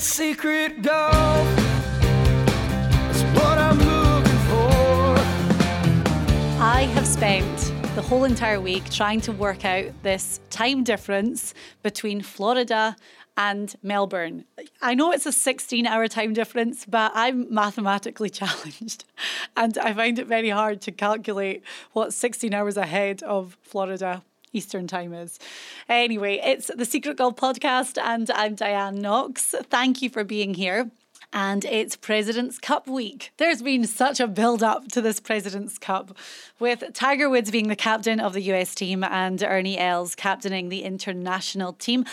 secret. That's what I'm looking for. I have spent the whole entire week trying to work out this time difference between Florida and Melbourne. I know it's a 16 hour time difference, but I'm mathematically challenged and I find it very hard to calculate what 16 hours ahead of Florida Eastern time is. Anyway, it's the Secret Golf Podcast, and I'm Diane Knox. Thank you for being here. And it's President's Cup week. There's been such a build up to this President's Cup, with Tiger Woods being the captain of the US team and Ernie Els captaining the international team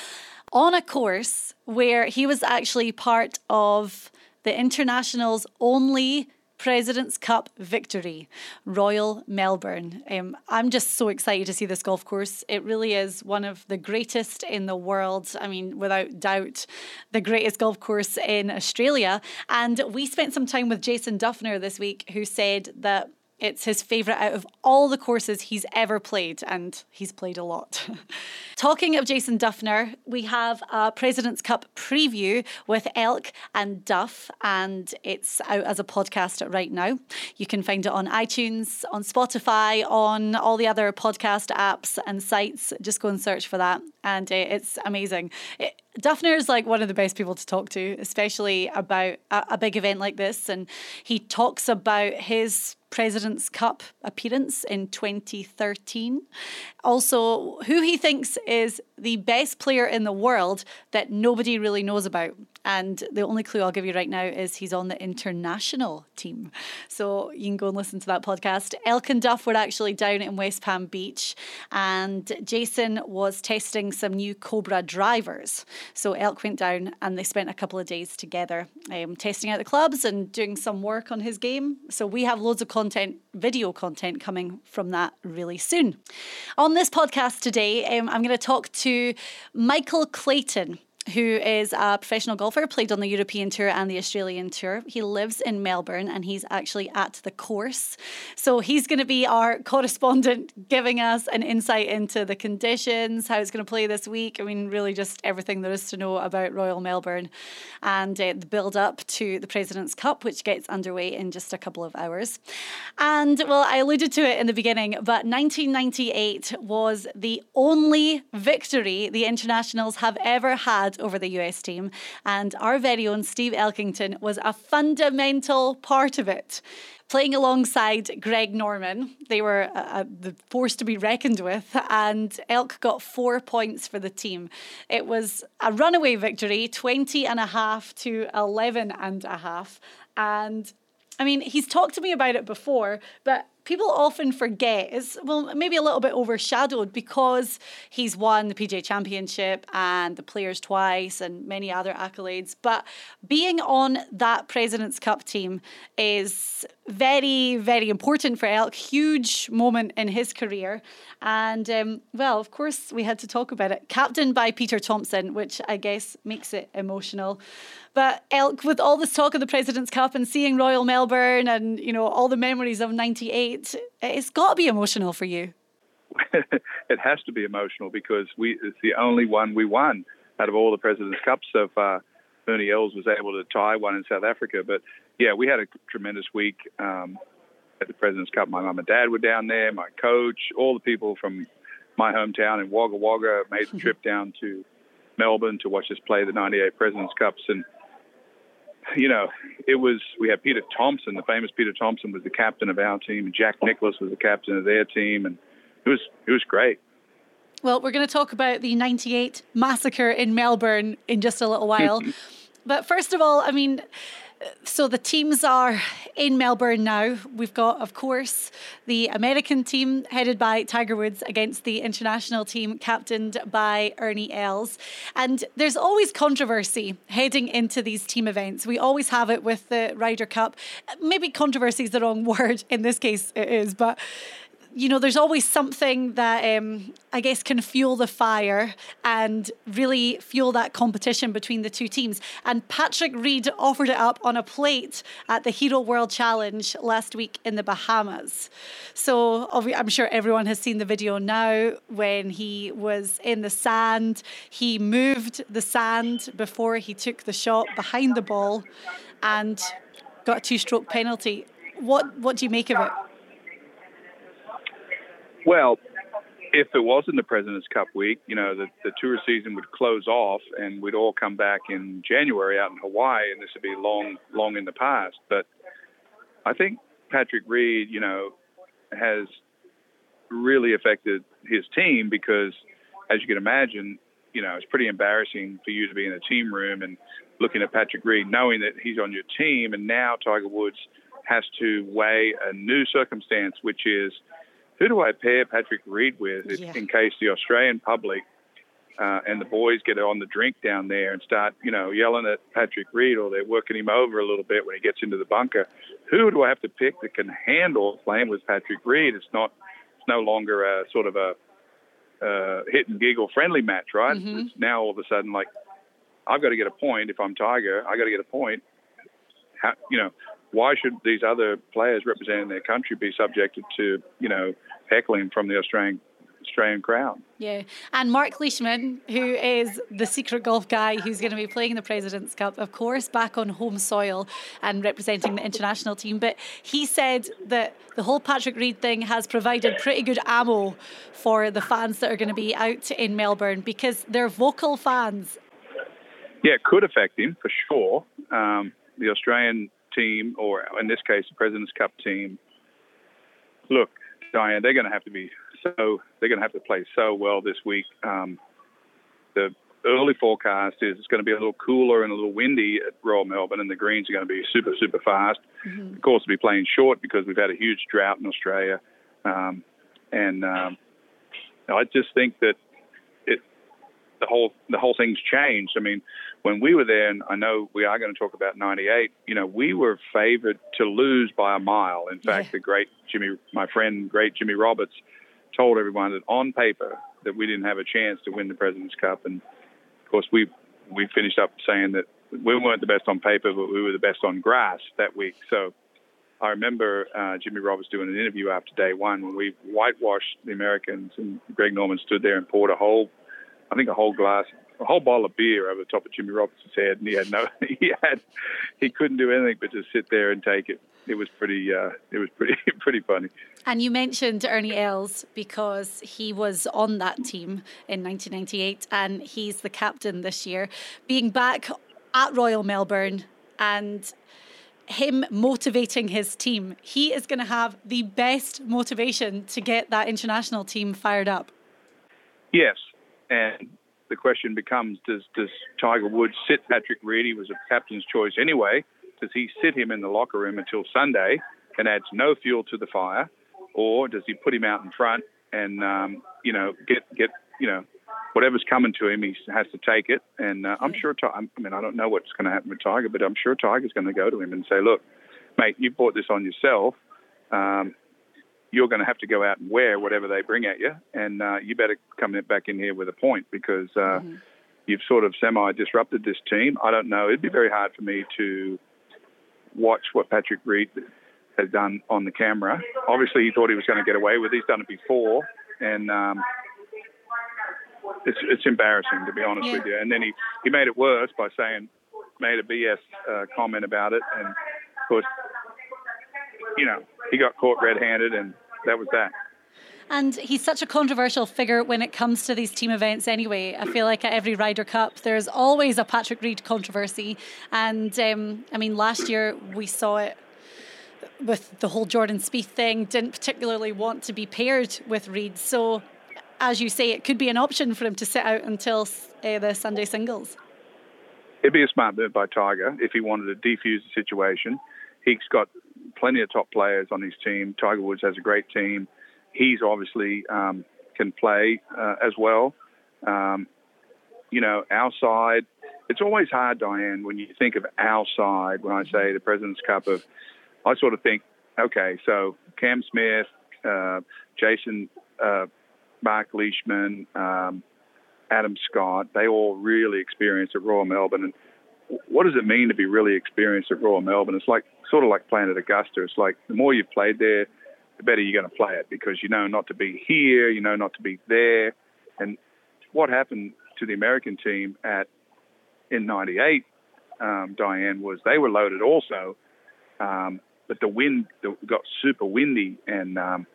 on a course where he was actually part of the international's only President's Cup victory, Royal Melbourne. Um, I'm just so excited to see this golf course. It really is one of the greatest in the world. I mean, without doubt, the greatest golf course in Australia. And we spent some time with Jason Dufner this week, who said that it's his favourite out of all the courses he's ever played, and he's played a lot. Talking of Jason Dufner, we have a President's Cup preview with Elk and Duff, and it's out as a podcast right now. You can find it on iTunes, on Spotify, on all the other podcast apps and sites. Just go and search for that, and it's amazing. It, Dufner is like one of the best people to talk to, especially about a, a big event like this. And he talks about his President's Cup appearance in 2013. Also, who he thinks is the best player in the world that nobody really knows about. And the only clue I'll give you right now is he's on the international team. So you can go and listen to that podcast. Elk and Duff were actually down in West Palm Beach, and Jason was testing some new Cobra drivers. So Elk went down and they spent a couple of days together um, testing out the clubs and doing some work on his game. So we have loads of content, video content coming from that really soon. On this podcast today, um, I'm going to talk to Michael Clayton who is a professional golfer, played on the European Tour and the Australian Tour. He lives in Melbourne and he's actually at the course. So he's going to be our correspondent, giving us an insight into the conditions, how it's going to play this week. I mean, really just everything there is to know about Royal Melbourne and uh, the build up to the President's Cup, which gets underway in just a couple of hours. And well, I alluded to it in the beginning, but 1998 was the only victory the internationals have ever had over the US team, and our very own Steve Elkington was a fundamental part of it. Playing alongside Greg Norman, they were uh, uh, the force to be reckoned with, and Elk got four points for the team. It was a runaway victory, 20 and a half to 11 and a half. And I mean, he's talked to me about it before, but people often forget is well maybe a little bit overshadowed because he's won the PGA Championship and the Players twice and many other accolades. But being on that President's Cup team is very very important for Elk. Huge moment in his career, and um, well, of course, we had to talk about it. Captained by Peter Thomson, which I guess makes it emotional. But Elk, with all this talk of the President's Cup and seeing Royal Melbourne and you know all the memories of '98, it's got to be emotional for you. it has to be emotional because we it's the only one we won out of all the President's Cups so far. Ernie Els was able to tie one in South Africa, but yeah, we had a tremendous week um, at the President's Cup. My mum and dad were down there, my coach, all the people from my hometown in Wagga Wagga made the trip down to Melbourne to watch us play the 98 President's Cups. And you know, it was we had Peter Thomson, the famous Peter Thomson was the captain of our team, and Jack Nicklaus was the captain of their team, and it was it was great. Well, we're going to talk about the 98 massacre in Melbourne in just a little while. but first of all, I mean, so the teams are in Melbourne now. We've got, of course, the American team headed by Tiger Woods against the international team captained by Ernie Els. And there's always controversy heading into these team events. We always have it with the Ryder Cup. Maybe controversy is the wrong word in this case, it is, but you know, there's always something that um, I guess can fuel the fire and really fuel that competition between the two teams. And Patrick Reed offered it up on a plate at the Hero World Challenge last week in the Bahamas. So I'm sure everyone has seen the video now when he was in the sand. He moved the sand before he took the shot behind the ball and got a two stroke penalty. What, what do you make of it? Well, if it wasn't the President's Cup week, you know, the, the tour season would close off and we'd all come back in January out in Hawaii and this would be long, long in the past. But I think Patrick Reed, you know, has really affected his team because, as you can imagine, you know, it's pretty embarrassing for you to be in a team room and looking at Patrick Reed, knowing that he's on your team, and now Tiger Woods has to weigh a new circumstance, which is – who do I pair Patrick Reed with yeah. in case the Australian public uh, and the boys get on the drink down there and start, you know, yelling at Patrick Reed or they're working him over a little bit when he gets into the bunker. Who do I have to pick that can handle playing with Patrick Reed? It's not, it's no longer a sort of a uh, hit and giggle friendly match, right? Mm-hmm. It's now all of a sudden like I've got to get a point if I'm Tiger. I got to get a point. How, you know, why should these other players representing their country be subjected to, you know, heckling from the Australian Australian crowd. Yeah, and Mark Leishman, who is the secret golf guy who's going to be playing the President's Cup, of course, back on home soil and representing the international team. But he said that the whole Patrick Reed thing has provided pretty good ammo for the fans that are going to be out in Melbourne because they're vocal fans. Yeah, it could affect him for sure. Um, the Australian team, or in this case, the President's Cup team, look, Diane, they're going to have to be so they're going to have to play so well this week. Um, the early forecast is it's going to be a little cooler and a little windy at Royal Melbourne, and the greens are going to be super super fast. Mm-hmm. Of course, we'll be playing short because we've had a huge drought in Australia, um, and um, I just think that it the whole the whole thing's changed. I mean, when we were there, and I know we are going to talk about '98. You know, we were favored to lose by a mile. In fact, yeah. the great Jimmy, my friend, great Jimmy Roberts, told everyone that on paper that we didn't have a chance to win the President's Cup, and of course we we finished up saying that we weren't the best on paper, but we were the best on grass that week. So. I remember uh, Jimmy Roberts doing an interview after day one when we whitewashed the Americans, and Greg Norman stood there and poured a whole, I think, a whole glass a whole bottle of beer over the top of Jimmy Robertson's head, and he had no, he had, he couldn't do anything but just sit there and take it. It was pretty, uh, it was pretty, pretty funny. And you mentioned Ernie Els because he was on that team in 1998, and he's the captain this year. Being back at Royal Melbourne and him motivating his team, he is going to have the best motivation to get that international team fired up. Yes, and the question becomes: Does does Tiger Woods sit Patrick Reed? He was a captain's choice anyway. Does he sit him in the locker room until Sunday and adds no fuel to the fire, or does he put him out in front and um, you know get get you know whatever's coming to him, he has to take it. And uh, I'm sure. I mean, I don't know what's going to happen with Tiger, but I'm sure Tiger's going to go to him and say, "Look, mate, you brought this on yourself. Um, you're going to have to go out and wear whatever they bring at you, and uh, you better come back in here with a point because uh, mm-hmm. you've sort of semi disrupted this team. I don't know. It'd be very hard for me to watch what Patrick Reed has done on the camera. Obviously, he thought he was going to get away with. it. He's done it before, and um, it's it's embarrassing to be honest yeah. with you. And then he he made it worse by saying made a BS uh, comment about it, and of course, you know, he got caught red-handed, and that was that. And he's such a controversial figure when it comes to these team events anyway. I feel like at every Ryder Cup, there's always a Patrick Reed controversy. And um, I mean, last year we saw it with the whole Jordan Spieth thing, didn't particularly want to be paired with Reed. So, as you say, it could be an option for him to sit out until uh, the Sunday singles. It'd be a smart move by Tiger if he wanted to defuse the situation. He's got plenty of top players on his team. Tiger Woods has a great team. He's obviously um, can play uh, as well. Um, you know, our side, it's always hard, Diane, when you think of our side, when I say the President's Cup of, I sort of think, okay, so Cam Smith, uh, Jason, uh, Mark Leishman, um, Adam Scott. They all really experienced at Royal Melbourne. And what does it mean to be really experienced at Royal Melbourne? It's like sort of like playing at Augusta. It's like the more you've played there, the better you're going to play it because you know not to be here, you know not to be there. And what happened to the American team at in '98, um, Diane, was they were loaded also, um, but the wind got super windy. And um,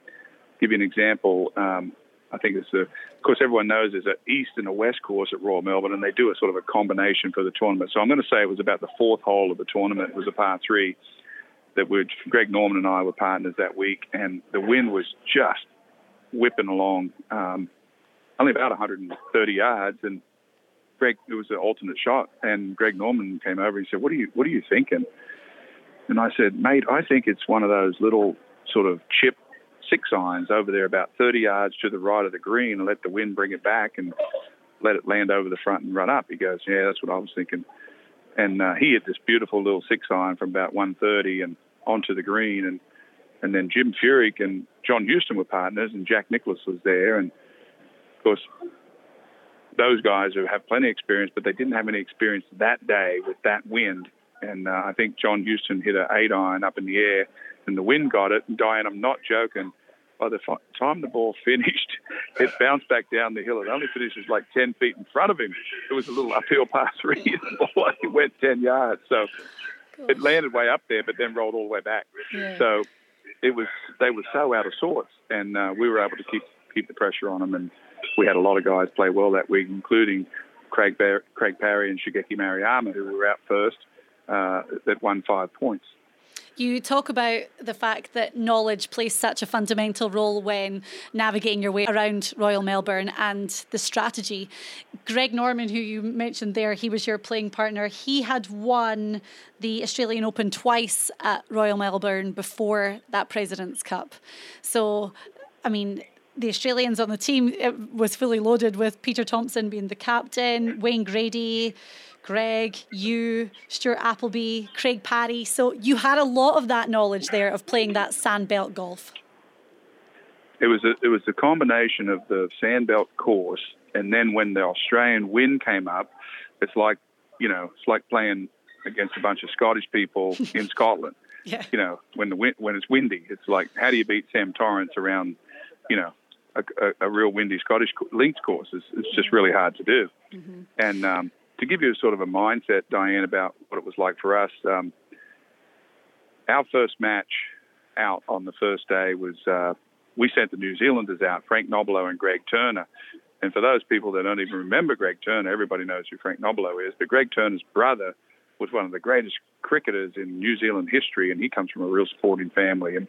give you an example, um, I think it's the, of course, everyone knows there's an east and a west course at Royal Melbourne, and they do a sort of a combination for the tournament. So I'm going to say it was about the fourth hole of the tournament. It was a par three that would Greg Norman and I were partners that week, and the wind was just whipping along, um, only about 130 yards, and Greg it was an alternate shot, and Greg Norman came over and said, "What are you What are you thinking?" And I said, "Mate, I think it's one of those little sort of chip six irons over there, about 30 yards to the right of the green, and let the wind bring it back and let it land over the front and run up." He goes, "Yeah, that's what I was thinking." and uh, he hit this beautiful little six iron from about 130 and onto the green, and and then Jim Furyk and John Huston were partners, and Jack Nicklaus was there, and of course those guys who have plenty of experience, but they didn't have any experience that day with that wind. And uh, I think John Huston hit an eight iron up in the air, and the wind got it. And Diane, I'm not joking by the time the ball finished, it bounced back down the hill. It only finishes like 10 feet in front of him. It was a little uphill par three, and the ball only went 10 yards. So. It landed way up there, but then rolled all the way back. Yeah. So it was they were so out of sorts, and uh, we were able to keep keep the pressure on them. And we had a lot of guys play well that week, including Craig Bar- Craig Parry and Shigeki Maruyama, who were out first, uh, that won five points. You talk about the fact that knowledge plays such a fundamental role when navigating your way around Royal Melbourne and the strategy. Greg Norman, who you mentioned there, he was your playing partner. He had won the Australian Open twice at Royal Melbourne before that President's Cup. So, I mean, the Australians on the team uh, was fully loaded with Peter Thomson being the captain, Wayne Grady, Greg, you, Stuart Appleby, Craig Parry. So you had a lot of that knowledge there of playing that sandbelt golf. It was a, it was a combination of the sandbelt course, and then when the Australian wind came up, it's like you know it's like playing against a bunch of Scottish people in Scotland. Yeah. You know when the wind, when it's windy, it's like how do you beat Sam Torrance around you know a, a, a real windy Scottish links course? It's, it's just really hard to do. Mm-hmm. And um, to give you a sort of a mindset, Diane, about what it was like for us, um, our first match out on the first day was uh, we sent the New Zealanders out, Frank Nobilo and Greg Turner. And for those people that don't even remember Greg Turner, everybody knows who Frank Nobilo is. But Greg Turner's brother was one of the greatest cricketers in New Zealand history, and he comes from a real sporting family. And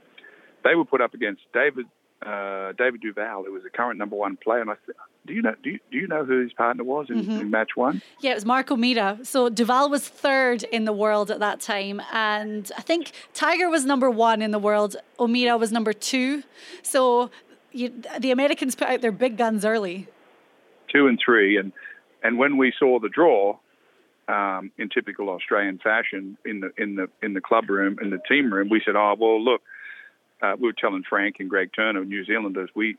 they were put up against David uh, David Duval, who was a current number one player. And I said, do you know do you, do you know who his partner was in, mm-hmm. in, match one? Yeah, it was Mark O'Meara. So Duval was third in the world at that time, and I think Tiger was number one in the world. O'Meara was number two. So you, the Americans put out their big guns early. Two and three, and and when we saw the draw. Um, in typical Australian fashion, in the in the in the club room, in the team room, we said, "Oh well, look, uh, we were telling Frank and Greg Turner, New Zealanders, we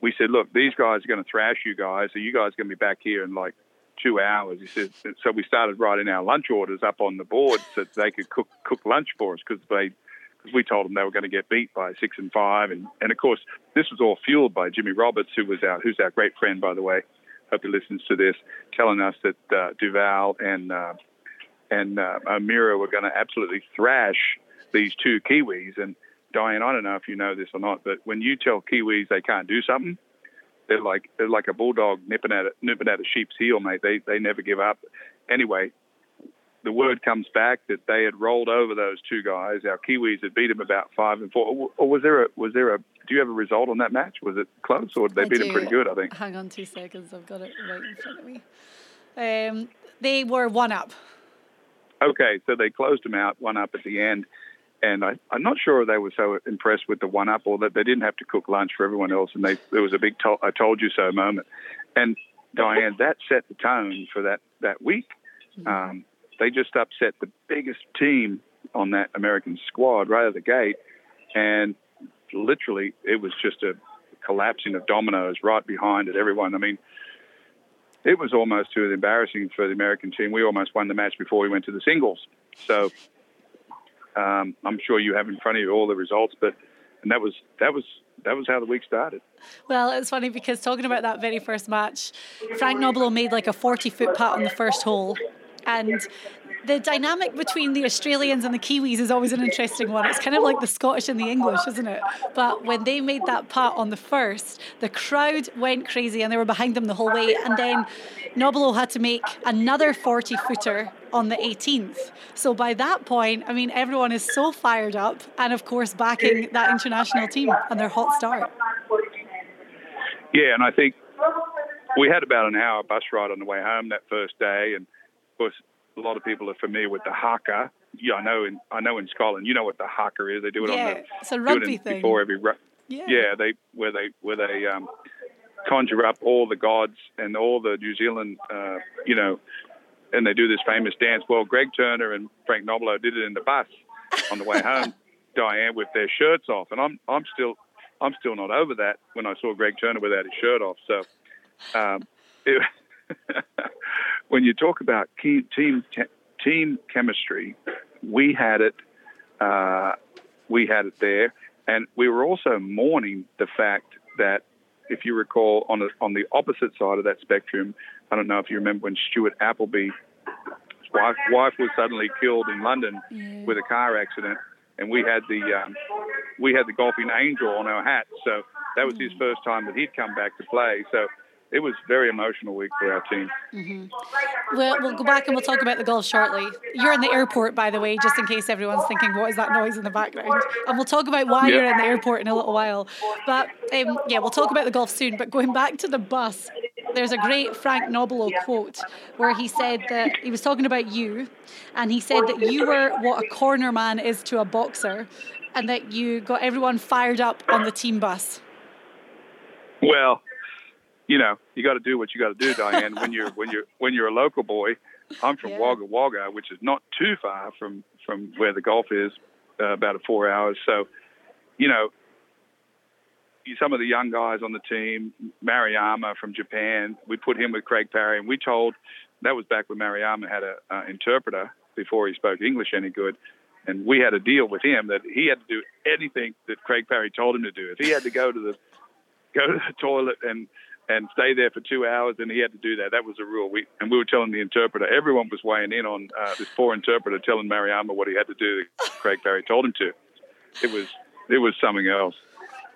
we said, look, these guys are going to thrash you guys, so you guys are going to be back here in like two hours. He said, so we started writing our lunch orders up on the board so they could cook cook lunch for us because they because we told them they were going to get beat by six and five, and and of course this was all fueled by Jimmy Roberts, who was our who's our great friend by the way. Hope he listens to this, telling us that uh, Duval and uh, and uh, O'Meara were going to absolutely thrash these two Kiwis, and Diane, I don't know if you know this or not, but when you tell Kiwis they can't do something, they're like they're like a bulldog nipping at a, nipping at a sheep's heel, mate. They they never give up. Anyway, the word comes back that they had rolled over those two guys. Our Kiwis had beat them about five and four. Or was there a was there a do you have a result on that match? Was it close or did they I beat do. them pretty good? I think. Hang on two seconds. I've got it right in front of me. Um, they were one up. Okay, so they closed them out, one up at the end. And I, am not sure they were so impressed with the one up or that they didn't have to cook lunch for everyone else. And they, there was a big to- I told you so moment. And Diane, that set the tone for that, that week. Mm-hmm. Um, they just upset the biggest team on that American squad right out of the gate. And literally, it was just a collapsing of dominoes right behind it. Everyone, I mean, it was almost too embarrassing for the American team. We almost won the match before we went to the singles. So um, I'm sure you have in front of you all the results, but and that was that was that was how the week started. Well, it's funny because talking about that very first match, Frank Nobilo made like a 40 foot putt on the first hole. And the dynamic between the Australians and the Kiwis is always an interesting one. It's kind of like the Scottish and the English, isn't it? But when they made that putt on the first, the crowd went crazy and they were behind them the whole way. And then Nobilo had to make another 40 footer on the 18th. So by that point, I mean, everyone is so fired up and, of course, backing that international team and their hot start. Yeah, and I think we had about an hour bus ride on the way home that first day. And, of course, a lot of people are familiar with the haka. Yeah, I know. In I know in Scotland, you know what the haka is. They do it yeah, on the it's a rugby thing before every. yeah. yeah, they where they where they um, conjure up all the gods and all the New Zealand, uh, you know, and they do this famous dance. Well, Greg Turner and Frank Nobilo did it in the bus on the way home, Diane, with their shirts off, and I'm I'm still I'm still not over that when I saw Greg Turner without his shirt off. So. Um, it, when you talk about team team chemistry, we had it. Uh, we had it there, and we were also mourning the fact that, if you recall, on the on the opposite side of that spectrum, I don't know if you remember when Stuart Appleby, his wife, wife was suddenly killed in London yeah. with a car accident, and we had the um, we had the golfing angel on our hat. So that was his mm. first time that he'd come back to play. So it was very emotional week for our team. Mm-hmm. We'll, we'll go back and we'll talk about the golf shortly. You're in the airport, by the way, just in case everyone's thinking, what is that noise in the background? And we'll talk about why yep. you're in the airport in a little while. But um, yeah, we'll talk about the golf soon. But going back to the bus, there's a great Frank Nobilo quote where he said that he was talking about you, and he said that you were what a corner man is to a boxer, and that you got everyone fired up on the team bus. Well, you know, you got to do what you got to do, Diane. when you're when you're when you're a local boy, I'm from yeah. Wagga Wagga, which is not too far from from where the golf is, uh, about a four hours. So, you know, some of the young guys on the team, Maruyama from Japan, we put him with Craig Parry, and we told that was back when Maruyama had an uh, interpreter before he spoke English any good. And we had a deal with him that he had to do anything that Craig Parry told him to do. If he had to go to the go to the toilet and and stay there for two hours, and he had to do that. That was a rule. We and we were telling the interpreter. Everyone was weighing in on uh, this poor interpreter telling Maruyama what he had to do. Craig Parry told him to. It was it was something else.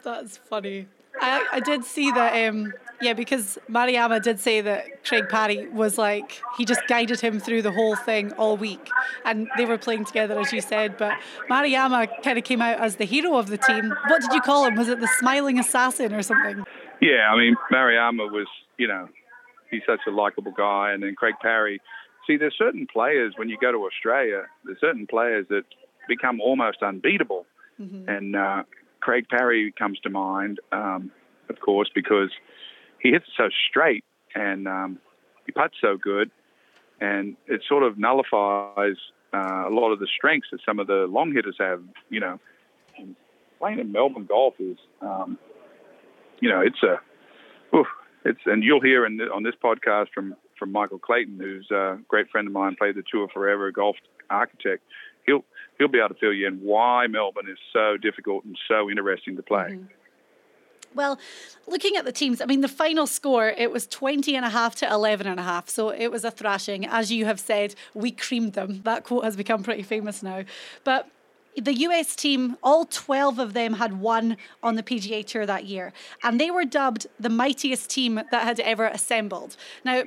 That's funny. I, I did see that. Um, yeah, because Maruyama did say that Craig Parry was like he just guided him through the whole thing all week, and they were playing together as you said. But Maruyama kind of came out as the hero of the team. What did you call him? Was it the smiling assassin or something? Yeah, I mean, Maruyama was, you know, he's such a likable guy. And then Craig Parry. See, there's certain players when you go to Australia, there's certain players that become almost unbeatable. Mm-hmm. And uh, Craig Parry comes to mind, um, of course, because he hits so straight and um, he puts so good. And it sort of nullifies uh, a lot of the strengths that some of the long hitters have. You know, playing in Melbourne golf is um, you know, it's a, oof, it's, and you'll hear in on this podcast from from Michael Clayton, who's a great friend of mine, played the tour forever, golf architect. He'll he'll be able to fill you in why Melbourne is so difficult and so interesting to play. Mm-hmm. Well, looking at the teams, I mean, the final score, it was 20 and a half to 11 and a half. So it was a thrashing. As you have said, we creamed them. That quote has become pretty famous now. But the US team, all 12 of them had won on the PGA Tour that year, and they were dubbed the mightiest team that had ever assembled. Now,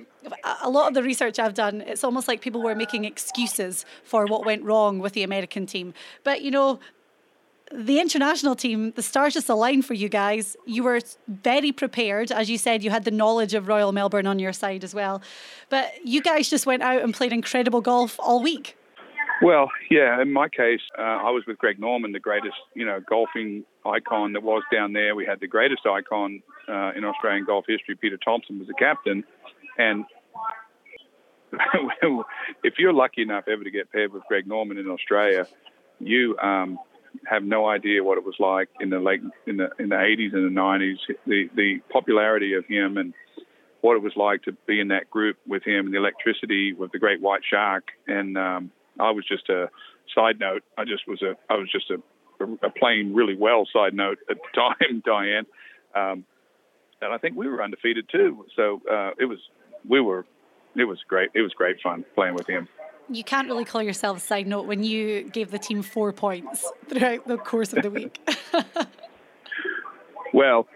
a lot of the research I've done, it's almost like people were making excuses for what went wrong with the American team. But, you know, the international team, the stars just aligned for you guys. You were very prepared. As you said, you had the knowledge of Royal Melbourne on your side as well. But you guys just went out and played incredible golf all week. Well, yeah. In my case, uh, I was with Greg Norman, the greatest, you know, golfing icon that was down there. We had the greatest icon uh, in Australian golf history. Peter Thomson was the captain, and if you're lucky enough ever to get paired with Greg Norman in Australia, you um, have no idea what it was like in the late in the in the 80s and the 90s. The the popularity of him and what it was like to be in that group with him and the electricity with the great white shark. And um, I was just a side note. I just was a I was just a, a, a playing really well side note at the time, Diane. Um, and I think we were undefeated too. So uh, it was we were it was great. It was great fun playing with him. You can't really call yourself a side note when you gave the team four points throughout the course of the week. well,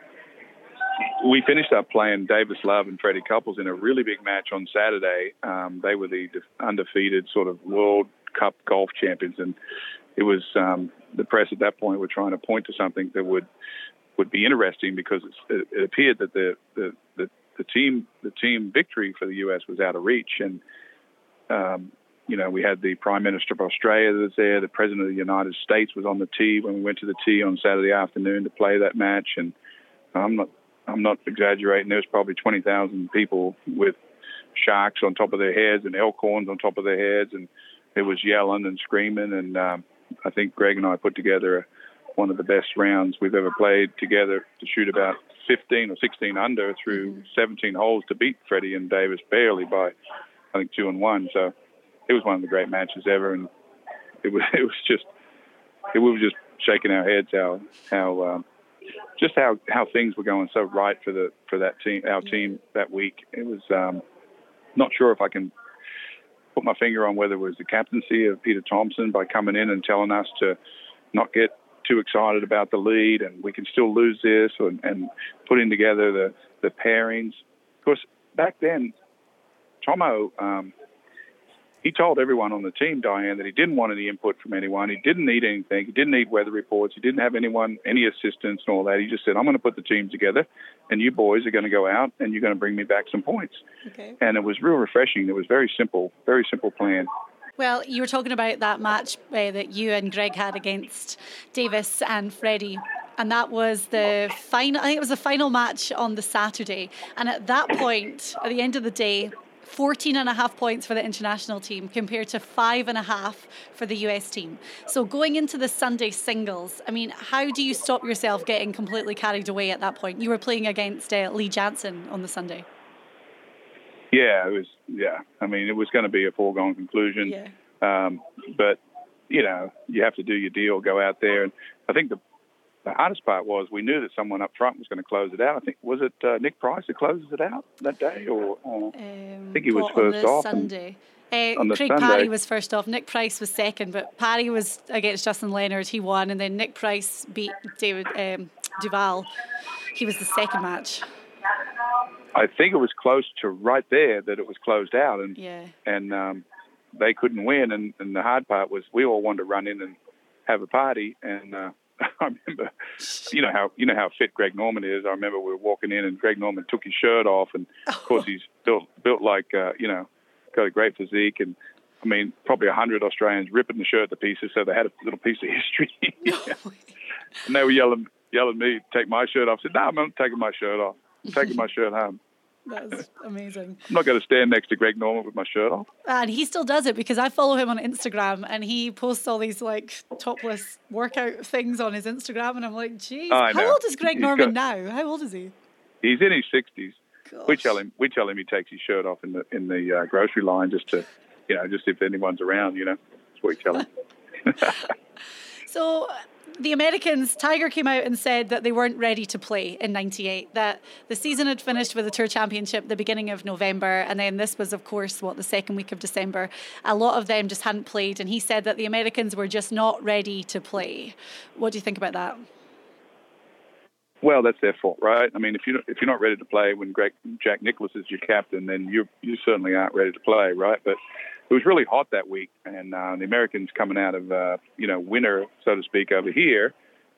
we finished up playing Davis Love and Freddie Couples in a really big match on Saturday. Um, they were the undefeated sort of World Cup golf champions, and it was um, the press at that point were trying to point to something that would would be interesting because it, it appeared that the, the the the team the team victory for the U.S. was out of reach, and um, you know we had the Prime Minister of Australia that was there, the President of the United States was on the tee when we went to the tee on Saturday afternoon to play that match, and I'm not I'm not exaggerating. There's probably 20,000 people with sharks on top of their heads and elk horns on top of their heads, and it was yelling and screaming. And um, I think Greg and I put together one of the best rounds we've ever played together to shoot about 15 or 16 under through mm-hmm. 17 holes to beat Freddie and Davis barely by I think two and one. So it was one of the great matches ever, and it was it was just it, we were just shaking our heads how how um, just how how things were going so right for the for that team our team that week. It was um, not sure if I can put my finger on whether it was the captaincy of Peter Thomson by coming in and telling us to not get too excited about the lead and we can still lose this and, and putting together the the pairings. Of course, back then, Tomo um, he told everyone on the team, Diane, that he didn't want any input from anyone. He didn't need anything. He didn't need weather reports. He didn't have anyone, any assistance and all that. He just said, I'm going to put the team together, and you boys are going to go out and you're going to bring me back some points. Okay. And it was real refreshing. It was very simple, very simple plan. Well, you were talking about that match uh, that you and Greg had against Davis and Freddie and that was the final. I think it was the final match on the Saturday. And at that point, at the end of the day, 14 and a half points for the international team compared to five and a half for the US team. So going into the Sunday singles, I mean, how do you stop yourself getting completely carried away at that point? You were playing against uh, Lee Janzen on the Sunday. Yeah, it was. Yeah, I mean, it was going to be a foregone conclusion. Yeah. Um, but you know, you have to do your deal, go out there, and I think the the hardest part was we knew that someone up front was going to close it out. I think was it uh, Nick Price that closes it out that day, or uh, um, I think he was first off. Sunday. Uh, on Craig Sunday. Parry was first off. Nick Price was second, but Parry was against Justin Leonard. He won, and then Nick Price beat David um, Duval. He was the second match. I think it was close to right there that it was closed out, and yeah. and um, they couldn't win. And, and the hard part was we all wanted to run in and have a party, and uh, I remember, you know how you know how fit Greg Norman is. I remember we were walking in and Greg Norman took his shirt off, and of course he's built built like uh, you know, got a great physique, and I mean probably a hundred Australians ripping the shirt to pieces, so they had a little piece of history. and they were yelling yelling at me take my shirt off. I said, No, I'm not taking my shirt off. I'm taking my shirt home. That's amazing. I'm not going to stand next to Greg Norman with my shirt off. And he still does it because I follow him on Instagram and he posts all these like topless workout things on his Instagram. And I'm like, geez, how old is Greg he's Norman got, now? How old is he? He's in his 60s. Gosh. We tell him we tell him he takes his shirt off in the in the uh, grocery line just to, you know, just if anyone's around, you know, that's what we tell him. so the Americans, Tiger came out and said that they weren't ready to play in 98, that the season had finished with the Tour Championship the beginning of November, and then this was, of course, what, the second week of December. A lot of them just hadn't played, and he said that the Americans were just not ready to play. What do you think about that? Well, that's their fault, right? I mean, if you're if you're not ready to play when Greg, Jack Nicklaus is your captain, then you you certainly aren't ready to play, right? But it was really hot that week, and uh, the Americans coming out of uh, you know winter, so to speak, over here.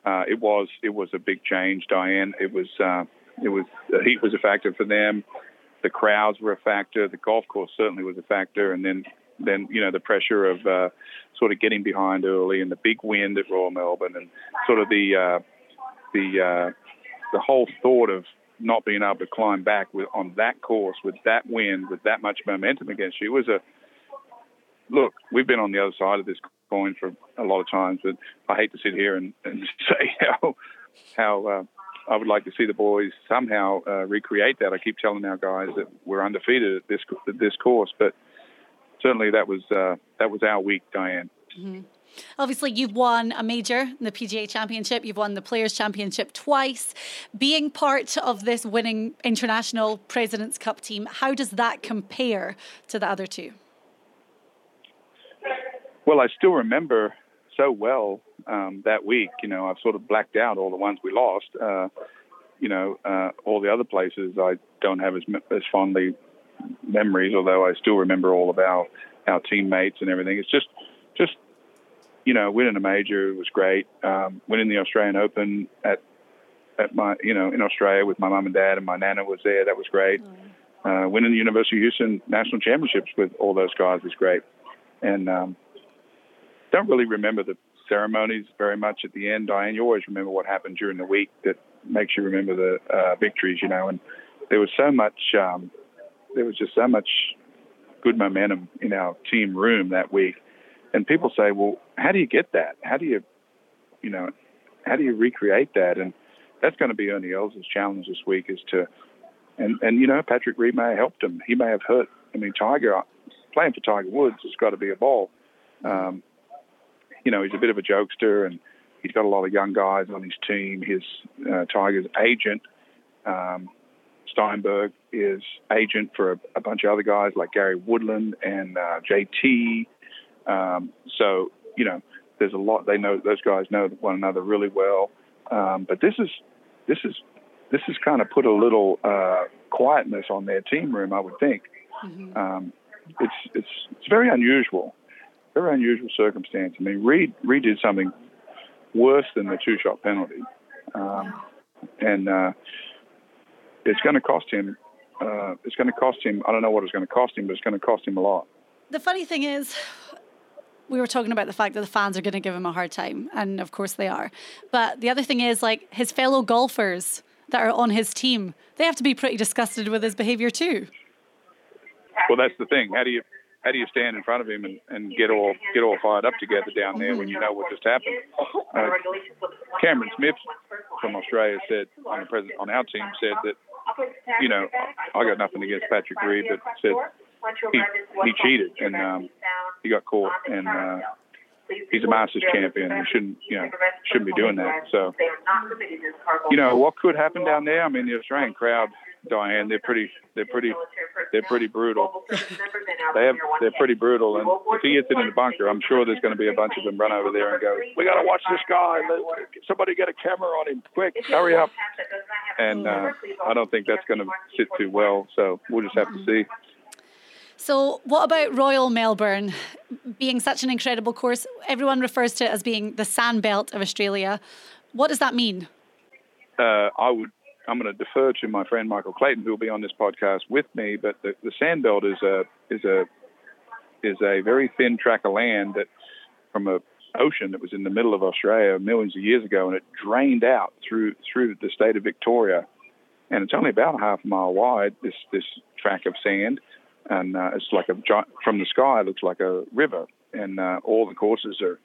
Uh, it was it was a big change, Diane. It was uh, it was the heat was a factor for them. The crowds were a factor. The golf course certainly was a factor, and then then you know the pressure of uh, sort of getting behind early and the big wind at Royal Melbourne, and sort of the uh, the uh, the whole thought of not being able to climb back with, on that course with that wind, with that much momentum against you was a look, we've been on the other side of this coin for a lot of times, but I hate to sit here and, and say how how uh, I would like to see the boys somehow uh, recreate that. I keep telling our guys that we're undefeated at this at this course, but certainly that was uh, that was our week, Diane. Mm-hmm. Obviously, you've won a major, in the PGA Championship. You've won the Players Championship twice. Being part of this winning international Presidents Cup team, how does that compare to the other two? Well, I still remember so well um, that week. You know, I've sort of blacked out all the ones we lost. Uh, you know, uh, all the other places I don't have as as fondly memories, although I still remember all of our our teammates and everything. It's just just you know, winning a major was great. Um, winning the Australian Open at at my you know in Australia with my mum and dad and my nana was there. That was great. Uh, winning the University of Houston national championships with all those guys was great. And um, don't really remember the ceremonies very much at the end. Diane, you always remember what happened during the week that makes you remember the uh, victories, you know. And there was so much, um, there was just so much good momentum in our team room that week. And people say, well, how do you get that? How do you, you know, how do you recreate that? And that's going to be Ernie Els' challenge this week is to, and, and, you know, Patrick Reed may have helped him. He may have hurt. I mean, Tiger, playing for Tiger Woods has got to be a ball. Um, you know, he's a bit of a jokester and he's got a lot of young guys on his team. His uh, Tiger's agent, um, Steinberg, is agent for a, a, bunch of other guys like Gary Woodland and uh, JT. Um, so, you know, there's a lot. They know those guys know one another really well. Um, but this is this is this has kind of put a little uh, quietness on their team room, I would think. Mm-hmm. Um, it's it's it's very unusual very unusual circumstance. I mean, Reed Reed did something worse than the two shot penalty, um, and uh, it's going to cost him. Uh, it's going to cost him. I don't know what it's going to cost him, but it's going to cost him a lot. The funny thing is, we were talking about the fact that the fans are going to give him a hard time, and of course they are. But the other thing is, like his fellow golfers that are on his team, they have to be pretty disgusted with his behaviour too. Well, that's the thing. How do you how do you stand in front of him and, and get all get all fired up together down there when you know what just happened? Uh, Cameron Smith from Australia said on the president on our team said that you know I got nothing against Patrick Reed, but said he he cheated and um, he got caught and uh, he's a Masters champion. He shouldn't you know shouldn't be doing that. So you know what could happen down there? I mean the Australian crowd Diane, they're pretty, they're pretty, they're pretty brutal. they have, they're pretty brutal, and if he gets it in the bunker, I'm sure there's going to be a bunch of them run over there and go, "We got to watch this guy! Somebody get a camera on him, quick! Hurry up!" And uh, I don't think that's going to sit too well. So we'll just have to see. So, what about Royal Melbourne being such an incredible course? Everyone refers to it as being the sand belt of Australia. What does that mean? Uh, I would I'm going to defer to my friend Michael Clayton, who will be on this podcast with me. But the, the sandbelt is a is a is a very thin track of land that from a ocean that was in the middle of Australia millions of years ago, and it drained out through through the state of Victoria, and it's only about a half mile wide. This this track of sand, and uh, it's like a from the sky. It looks like a river, and uh, all the courses are,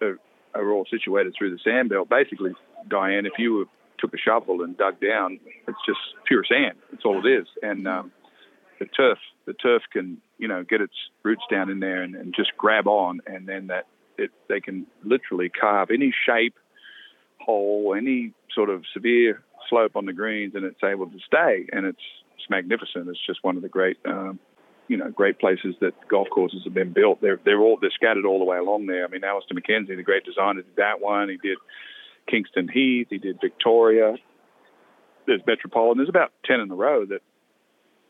are are all situated through the sandbelt. Basically, Diane, if you were took a shovel and dug down, it's just pure sand. That's all it is. And um, the turf, the turf can, you know, get its roots down in there and, and just grab on, and then that it they can literally carve any shape, hole, any sort of severe slope on the greens, and it's able to stay. And it's it's magnificent. It's just one of the great. Um, you know, great places that golf courses have been built. They're they're all they're scattered all the way along there. I mean, Alister MacKenzie, the great designer, did that one. He did Kingston Heath. He did Victoria. There's Metropolitan. There's about ten in a row that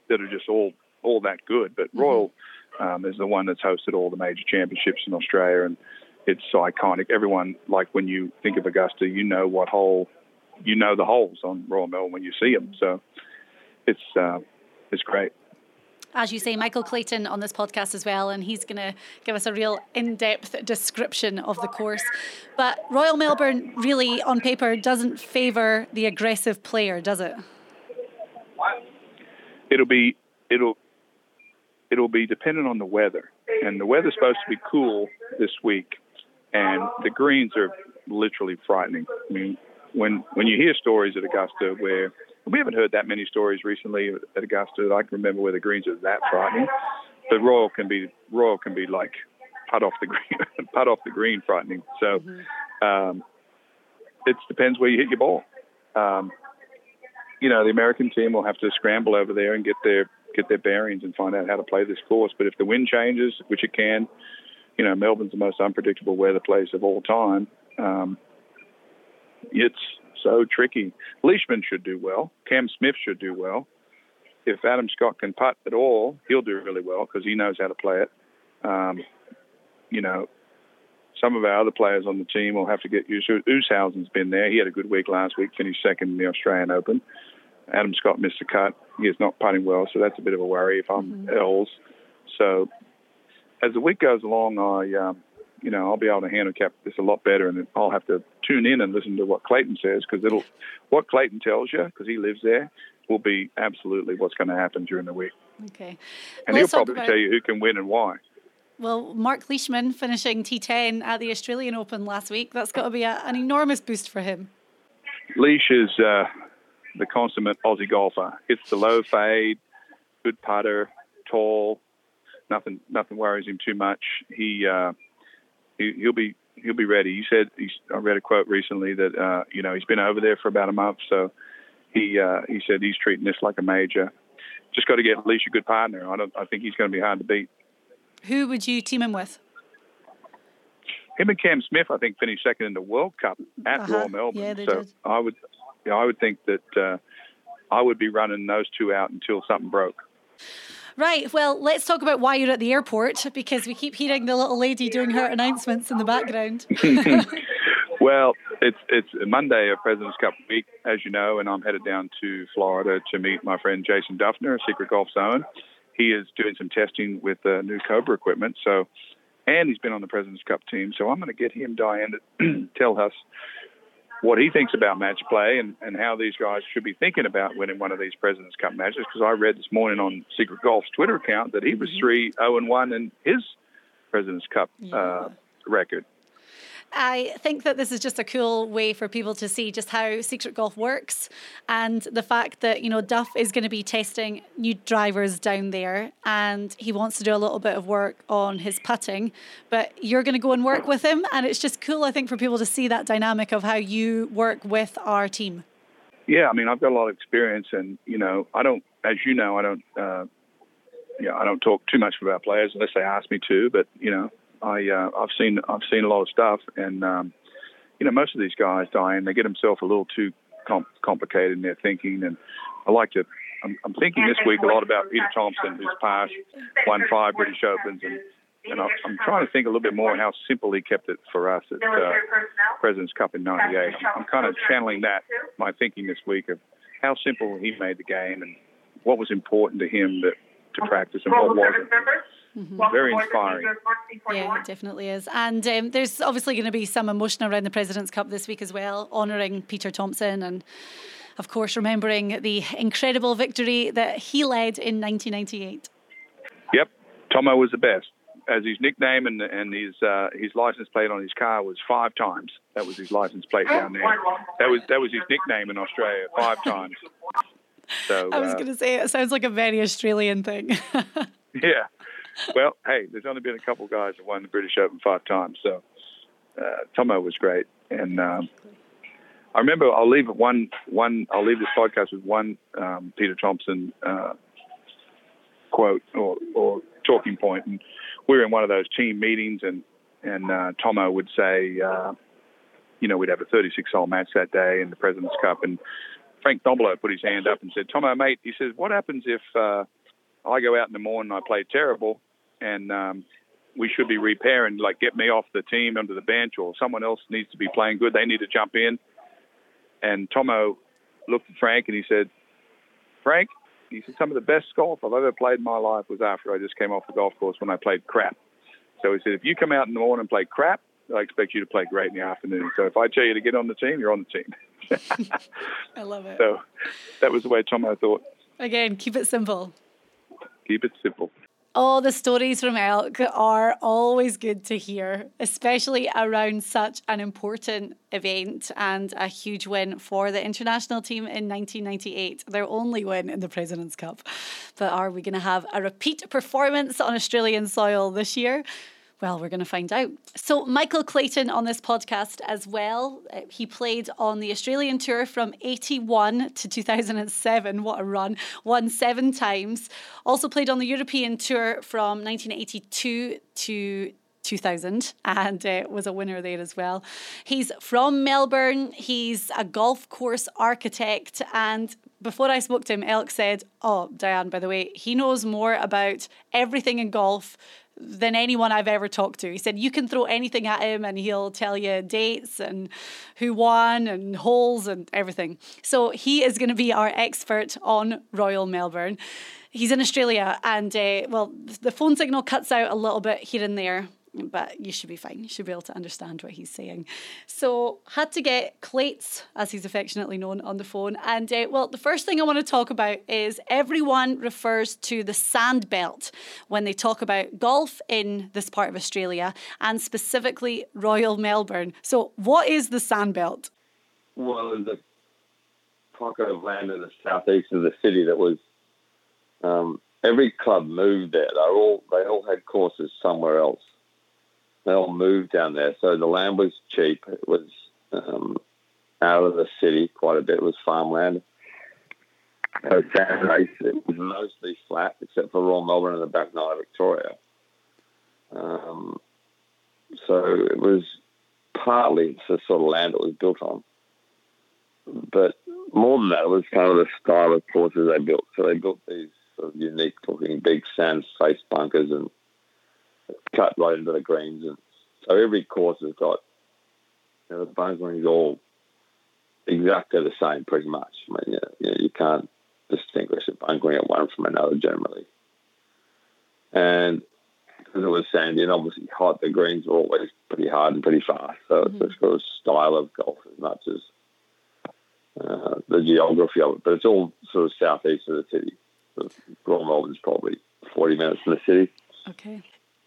that are just all all that good. But mm-hmm. Royal um, is the one that's hosted all the major championships in Australia, and it's so iconic. Everyone like when you think of Augusta, you know what hole, you know the holes on Royal Melbourne when you see them. So it's uh, it's great as you say, Michael Clayton on this podcast as well, and he's going to give us a real in depth description of the course. But Royal Melbourne really, on paper, doesn't favour the aggressive player, does it? It'll be it'll it'll be dependent on the weather. and the weather's supposed to be cool this week, and the greens are literally frightening. I mean, when when you hear stories at Augusta where we haven't heard that many stories recently at Augusta that I can remember where the greens are that frightening. But Royal can be Royal can be like putt off the green, putt off the green, frightening. So mm-hmm. um, it depends where you hit your ball. Um, you know, the American team will have to scramble over there and get their get their bearings and find out how to play this course. But if the wind changes, which it can, you know, Melbourne's the most unpredictable weather place of all time. Um, it's so tricky. Leishman should do well. Cam Smith should do well. If Adam Scott can putt at all, he'll do really well because he knows how to play it. Um, you know, some of our other players on the team will have to get used to it. Oosthuizen's been there. He had a good week last week, finished second in the Australian Open. Adam Scott missed a cut. He is not putting well, so that's a bit of a worry if I'm mm-hmm. Els. So as the week goes along, I, um, you know, I'll be able to handicap this a lot better, and I'll have to tune in and listen to what Clayton says because it'll, what Clayton tells you because he lives there, will be absolutely what's going to happen during the week. Okay, and Let's he'll probably about... tell you who can win and why. Well, Mark Leishman finishing T10 at the Australian Open last week. That's got to be a, an enormous boost for him. Leish is uh, the consummate Aussie golfer. Hits the low fade, good putter, tall. Nothing, nothing worries him too much. He, uh, he will be he'll be ready. He said he's, I read a quote recently that uh, you know he's been over there for about a month, so he uh, he said he's treating this like a major. Just got to get Leash a good partner. I don't. I think he's going to be hard to beat. Who would you team him with? Him and Cam Smith, I think, finished second in the World Cup at uh-huh. Royal Melbourne. Yeah, they so did. I would, you know, I would think that uh, I would be running those two out until something broke. Right. Well, let's talk about why you're at the airport because we keep hearing the little lady doing her announcements in the background. well, it's it's Monday of President's Cup week, as you know, and I'm headed down to Florida to meet my friend Jason Dufner, Secret Golf Zone he is doing some testing with uh, new Cobra equipment. So, and he's been on the President's Cup team. So I'm going to get him, Diane, to tell us what he thinks about match play and, and how these guys should be thinking about winning one of these President's Cup matches. Because I read this morning on Secret Golf's Twitter account that he was mm-hmm. 3 0 and 1 in his President's Cup yeah. uh, record. I think that this is just a cool way for people to see just how Secret Golf works and the fact that, you know, Duff is going to be testing new drivers down there and he wants to do a little bit of work on his putting, but you're going to go and work with him. And it's just cool, I think, for people to see that dynamic of how you work with our team. Yeah, I mean, I've got a lot of experience and, you know, I don't, as you know, I don't, uh, you know, I don't talk too much about players unless they ask me to, but, you know, I uh, I've seen I've seen a lot of stuff, and um, you know most of these guys, Diane, they get themselves a little too com- complicated in their thinking, and I like to. I'm, I'm thinking this week a lot about Peter Thomson, who's passed, won five British Opens, and and I'm trying to think a little bit more how simple he kept it for us at uh, President's Cup in '98. I'm, I'm kind of channeling that my thinking this week of how simple he made the game and what was important to him that to practice and what wasn't. Mm-hmm. Very inspiring. Yeah, it definitely is. And um, there's obviously going to be some emotion around the President's Cup this week as well, honouring Peter Thomson and, of course, remembering the incredible victory that he led in 1998. Yep, Tomo was the best. As his nickname and, and his uh, his license plate on his car was five times. That was his license plate down there. That was that was his nickname in Australia, five times. So I was uh, going to say it sounds like a very Australian thing. yeah, well, hey, there's only been a couple guys that won the British Open five times, so uh, Tomo was great. And um, I remember I'll leave one one I'll leave this podcast with one um, Peter Thomson uh, quote or, or talking point. And we were in one of those team meetings, and and uh, Tomo would say, uh, you know, we'd have a 36 hole match that day in the President's Cup, and Frank Nobilo put his hand up and said, Tomo, mate, he says, what happens if uh, I go out in the morning and I play terrible, and um, we should be repairing, like get me off the team under the bench, or someone else needs to be playing good. They need to jump in. And Tomo looked at Frank and he said, Frank, he said, some of the best golf I've ever played in my life was after I just came off the golf course when I played crap. So he said, if you come out in the morning and play crap, I expect you to play great in the afternoon. So if I tell you to get on the team, you're on the team. I love it. So that was the way Tomo thought. Again, keep it simple keep it simple. Oh, the stories from Elk are always good to hear, especially around such an important event and a huge win for the international team in 1998, their only win in the President's Cup. But are we going to have a repeat performance on Australian soil this year? Well, we're going to find out. So, Michael Clayton on this podcast as well. Uh, he played on the Australian tour from 81 to 2007. What a run. Won seven times. Also played on the European tour from 1982 to 2000 and uh, was a winner there as well. He's from Melbourne. He's a golf course architect. And before I spoke to him, Elk said, Oh, Diane, by the way, he knows more about everything in golf than anyone I've ever talked to. He said you can throw anything at him and he'll tell you dates and who won and holes and everything. So he is going to be our expert on Royal Melbourne. He's in Australia and uh, well, the phone signal cuts out a little bit here and there but you should be fine. You should be able to understand what he's saying. So, had to get Clates, as he's affectionately known, on the phone. And uh, well, the first thing I want to talk about is everyone refers to the sand belt when they talk about golf in this part of Australia and specifically Royal Melbourne. So, what is the sand belt? Well, a pocket of land in the southeast of the city that was. Um, every club moved there. They all they all had courses somewhere else they all moved down there. So the land was cheap. It was um, out of the city quite a bit. It was farmland. It was mostly flat except for Royal Melbourne and the back nine of Victoria. Um, so it was partly the sort of land it was built on. But more than that, it was kind of the style of courses they built. So they built these sort of unique looking big sand face bunkers and cut right into the greens. And so every course has got, you know, the bunkering's all exactly the same pretty much. I mean, you, know, you can't distinguish a bunkering at one from another generally. And because it was sandy and obviously hot, the greens were always pretty hard and pretty fast. So mm-hmm. it's got a style of golf as much as uh, the geography of it. But it's all sort of southeast of the city. So Melbourne's probably 40 minutes from the city. Okay.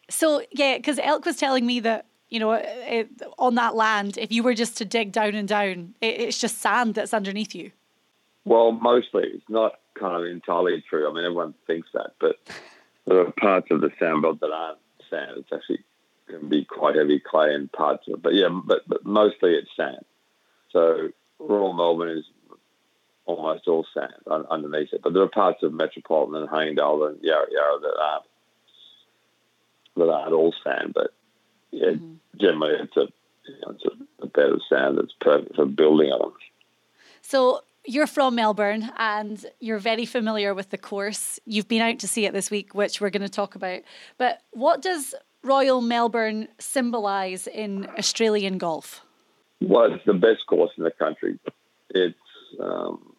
So yeah, because Elk was telling me that you know it, on that land, if you were just to dig down and down, it, it's just sand that's underneath you. Well, mostly it's not kind of entirely true. I mean, everyone thinks that, but there are parts of the sand belt that aren't sand. It's actually can be quite heavy clay in parts of it. But yeah, but, but mostly it's sand. So Royal Melbourne is almost all sand underneath it. But there are parts of Metropolitan and Huntingdale and Yarra Yarra that aren't that aren't all sand, but yeah, mm-hmm. generally it's a you know, it's a, a bed of sand that's perfect for building on. So you're from Melbourne and you're very familiar with the course. You've been out to see it this week, which we're going to talk about. But what does Royal Melbourne symbolise in Australian golf? Well, it's the best course in the country. It's um,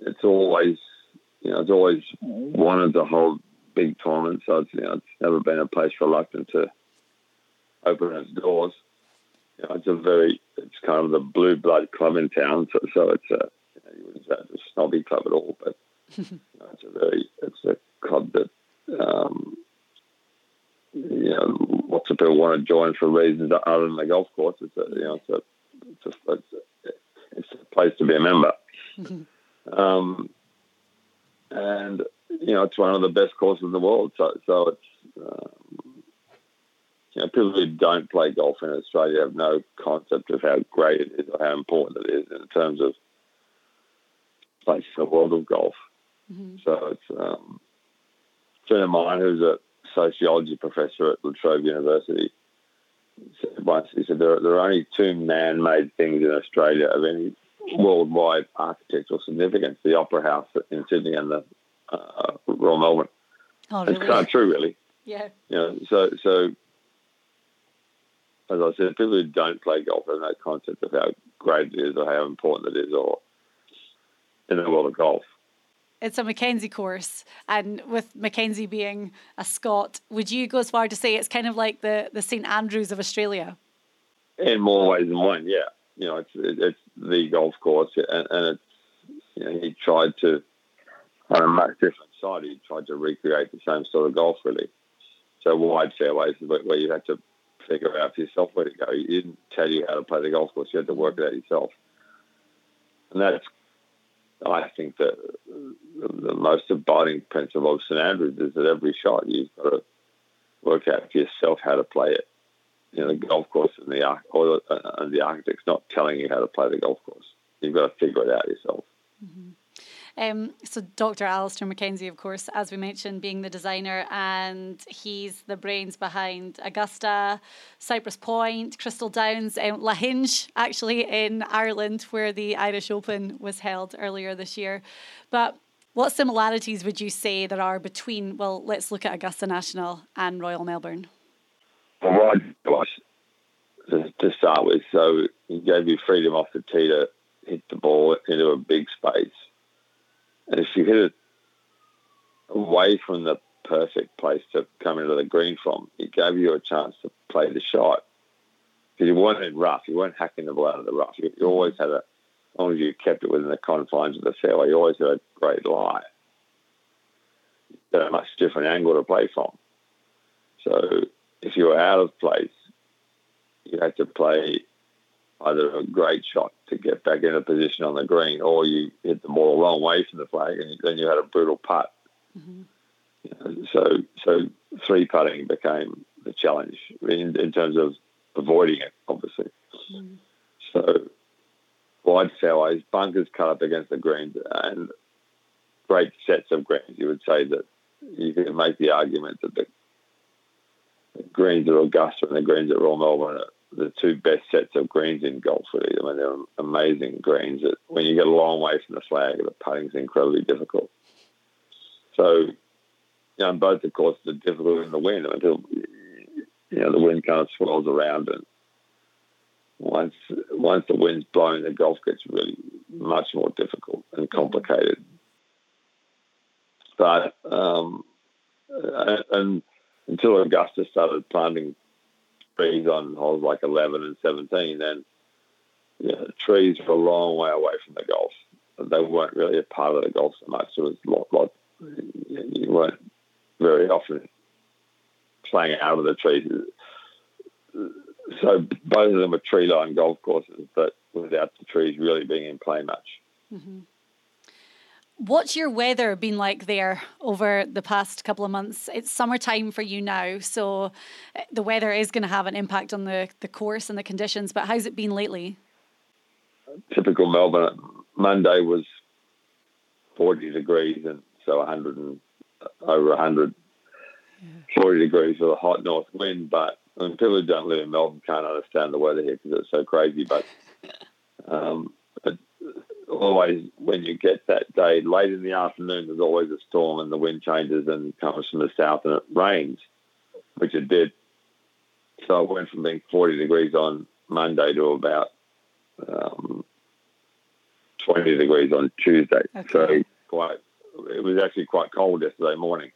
it's always you know it's always wanted to hold big tournament, so it's, you know, it's never been a place reluctant to open its doors. You know, it's a very, it's kind of the blue blood club in town, so, so it's a, you, know, you wouldn't say it's a snobby club at all, but you know, it's a very, it's a club that, um, you know, lots of people want to join for reasons other than the golf course. It's a, you know, it's a, it's a, it's a, it's a place to be a member. um, and you know, it's one of the best courses in the world. So, so it's, um, you know, people who don't play golf in Australia have no concept of how great it is or how important it is in terms of place in the world of golf. Mm-hmm. So it's um, a friend of mine who's a sociology professor at La Trobe University. Once he said there are, there are only two man-made things in Australia of any worldwide architectural significance: the Opera House in Sydney and the uh, Royal Melbourne. Oh, really? It's kind of true, really. Yeah. You know, so so as I said, people who don't play golf have no concept of how great it is or how important it is, or in the world of golf. It's a MacKenzie course, and with MacKenzie being a Scot, would you go as far to say it's kind of like the the St Andrews of Australia? In more ways than one, yeah. You know, it's it's the golf course, and, and it's you know he tried to on a much different side. He tried to recreate the same sort of golf, really. So wide fairways where you had to figure out for yourself where to go. He didn't tell you how to play the golf course. You had to work it out yourself. And that's, I think, the, the most abiding principle of St Andrews is that every shot you've got to work out for yourself how to play it. You know, the golf course and the uh, and the architect's not telling you how to play the golf course. You've got to figure it out yourself. Mm-hmm. Um, so Dr. Alister MacKenzie, of course, as we mentioned, being the designer, and he's the brains behind Augusta, Cypress Point, Crystal Downs, um, Lahinch, actually in Ireland, where the Irish Open was held earlier this year. But what similarities would you say there are between, well, let's look at Augusta National and Royal Melbourne? Well, right, to start with, so he gave you freedom off the tee to hit the ball into a big space and if you hit it away from the perfect place to come into the green from, it gave you a chance to play the shot. Because you weren't in rough, you weren't hacking the ball out of the rough. You, you always had a, as long as you kept it within the confines of the fairway, you always had a great lie. You had a much different angle to play from. So if you were out of place, you had to play either a great shot to get back in a position on the green, or you hit the ball a long way from the flag, and then you had a brutal putt. Mm-hmm. You know, so, so three putting became the challenge in, in terms of avoiding it, obviously. Mm-hmm. So, wide fairways, bunkers cut up against the greens, and great sets of greens. You would say that you could make the argument that the, the greens at Augusta and the greens at Royal Melbourne are the two best sets of greens in golf. Really, I mean they're amazing greens. That when you get a long way from the flag, the putting's incredibly difficult. So, you know, both of course, are difficult in the wind until you know the wind kind of swirls around, and once once the wind's blowing, the golf gets really much more difficult and complicated. But um, and until Augusta started planting trees on holes like 11 and 17, then you know, trees were a long way away from the golf. They weren't really a part of the golf so much. It was lot, lot, you weren't very often playing out of the trees. So both of them were tree-lined golf courses, but without the trees really being in play much. Mm-hmm. What's your weather been like there over the past couple of months? It's summertime for you now, so eh, the weather is going to have an impact on the, the course and the conditions, but how's it been lately? Typical Melbourne. Monday was 40 degrees, and so 100 and over 100, yeah. 40 degrees with a hot north wind. But I mean, people who don't live in Melbourne can't understand the weather here because it's so crazy. But um, always when you get that day late in the afternoon, there's always a storm and the wind changes and comes from the south and it rains, which it did. So it went from being 40 degrees on Monday to about um, 20 degrees on Tuesday. Okay. So quite, it was actually quite cold yesterday morning.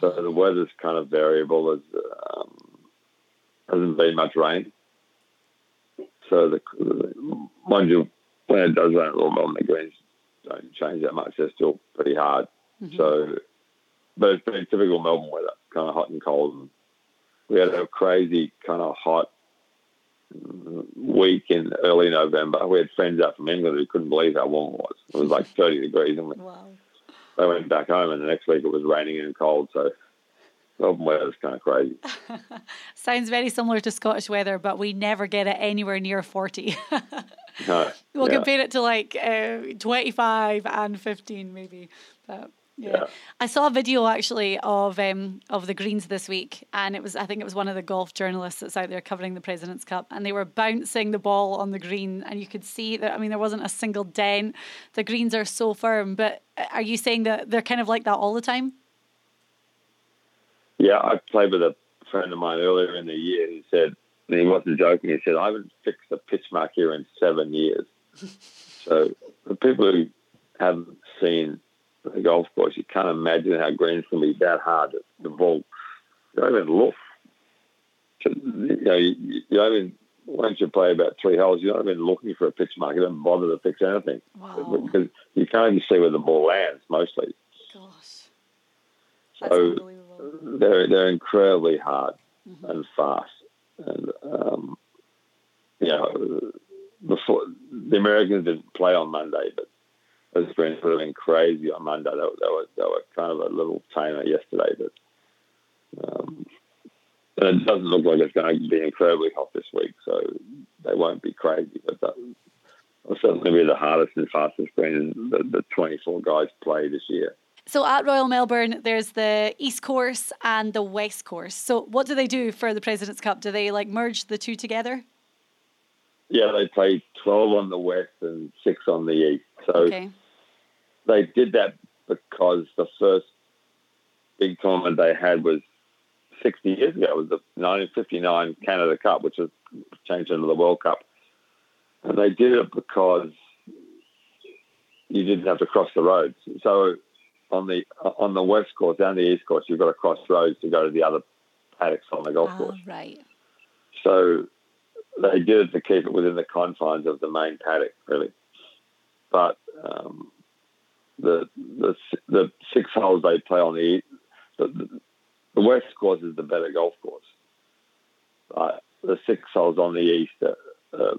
So the weather's kind of variable. There's um, hasn't been much rain. So the mind you, when it does rain a little bit on the greens, don't change that much. They're still pretty hard. Mm-hmm. So, but it's been typical Melbourne weather, kind of hot and cold. And we had a crazy kind of hot week in early November. We had friends out from England who couldn't believe how warm it was. It was like 30 degrees, and we, wow. they went back home. And the next week it was raining and cold. So Melbourne weather is kind of crazy. Sounds very similar to Scottish weather, but we never get it anywhere near 40. no, we'll yeah. compare it to like uh, 25 and 15 maybe. But yeah. yeah. I saw a video actually of um, of the greens this week, and it was I think it was one of the golf journalists that's out there covering the President's Cup, and they were bouncing the ball on the green, and you could see that. I mean, there wasn't a single dent. The greens are so firm, but uh, are you saying that they're kind of like that all the time? Yeah, I played with a friend of mine earlier in the year. He said, and he wasn't joking. He said, "I haven't fixed a pitch mark here in seven years." so for people who haven't seen the golf course, you can't imagine how greens can be that hard. The ball, you don't even look. You know, you, you don't even once you play about three holes, you're not even looking for a pitch mark. You don't bother to fix anything Wow. because you can't even see where the ball lands mostly. Gosh. That's So. They're they're incredibly hard Mhm. and fast, and um, you know before the Americans didn't play on Monday, but those greens would have been crazy on Monday. They, were- they were they were kind of a little tamer yesterday, but um, and it doesn't look like it's going to be incredibly hot this week, so they won't be crazy, but that will certainly be the hardest and fastest green the, the 24 guys play this year. So at Royal Melbourne, there's the East Course and the West Course. So what do they do for the President's Cup? Do they like merge the two together? Yeah, they play 12 on the west and six on the east. So Okay. they did that because the first big tournament they had was 60 years ago. It was the 1959 Canada Cup, which was changed into the World Cup. And they did it because you didn't have to cross the roads. So on the on the west course, down the east course, you've got to cross roads to go to the other paddocks on the golf Ah, course. right. So they did it to keep it within the confines of the main paddock, really. But um, the the the six holes they play on the the, the west course is the better golf course. Uh, the six holes on the east are, are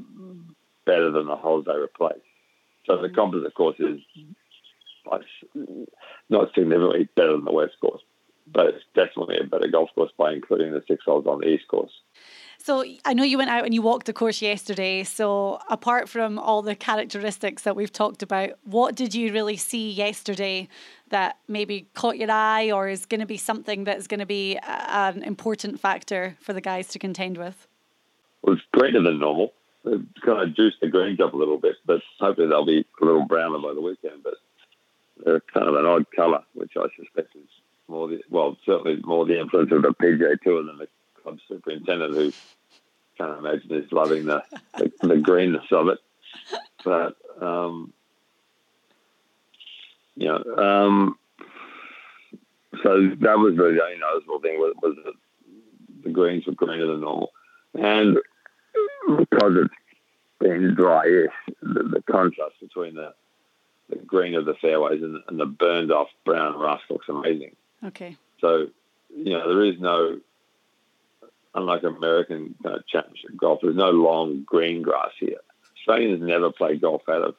better than the holes they replace. So the composite course is like, not significantly better than the west course, but it's definitely a better golf course by including the six holes on the east course. So I know you went out and you walked the course yesterday. So apart from all the characteristics that we've talked about, what did you really see yesterday that maybe caught your eye or is going to be something that's going to be uh, an important factor for the guys to contend with? Well, it's greener than normal. They've kind of juiced the greens up a little bit, but hopefully they'll be a little browner by the weekend. But they're kind of an odd colour, which I suspect is more the well, certainly more the influence of the PGA Tour than the club superintendent, who can't imagine is loving the the, the greenness of it. But um, you know, um, so that was really the only noticeable thing was, was that the greens were greener than normal, and because it's been dryish, the, the contrast between the the green of the fairways and, and the burned off brown rust looks amazing. Okay. So, you know, there is no, unlike American kind of championship golf, there's no long green grass here. Australians never play golf out of,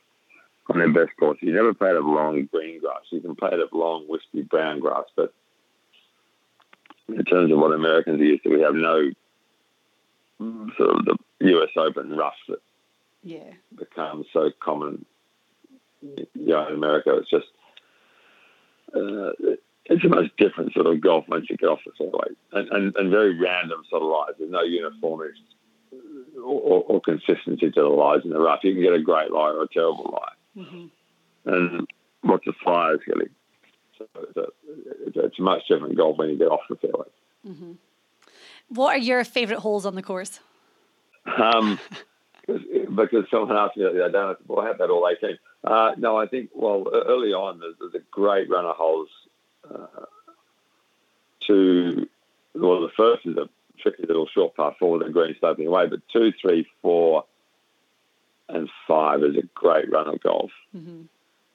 on their best course, you never play out of long green grass. You can play out of long, wispy brown grass, but in terms of what Americans are used to, we have no sort of the US Open rough that Yeah. becomes so common know, in America. It's just uh, it's a much different sort of golf once you get off the fairway, and, and, and very random sort of lies. There's no uniformity or, or, consistency to the lies in the rough. You can get a great lie or a terrible lie, hmm and lots of fires getting. So it's a, it's a, it's a much different golf when you get off the fairway. hmm What are your favourite holes on the course? Um, because, someone asked me the other day, I said, well, I have that all 18. Uh, no, I think, well, early on, there's, a great run of holes uh, to, well, the first is a tricky little short par four with the green sloping away, but two, three, four, and five is a great run of golf. hmm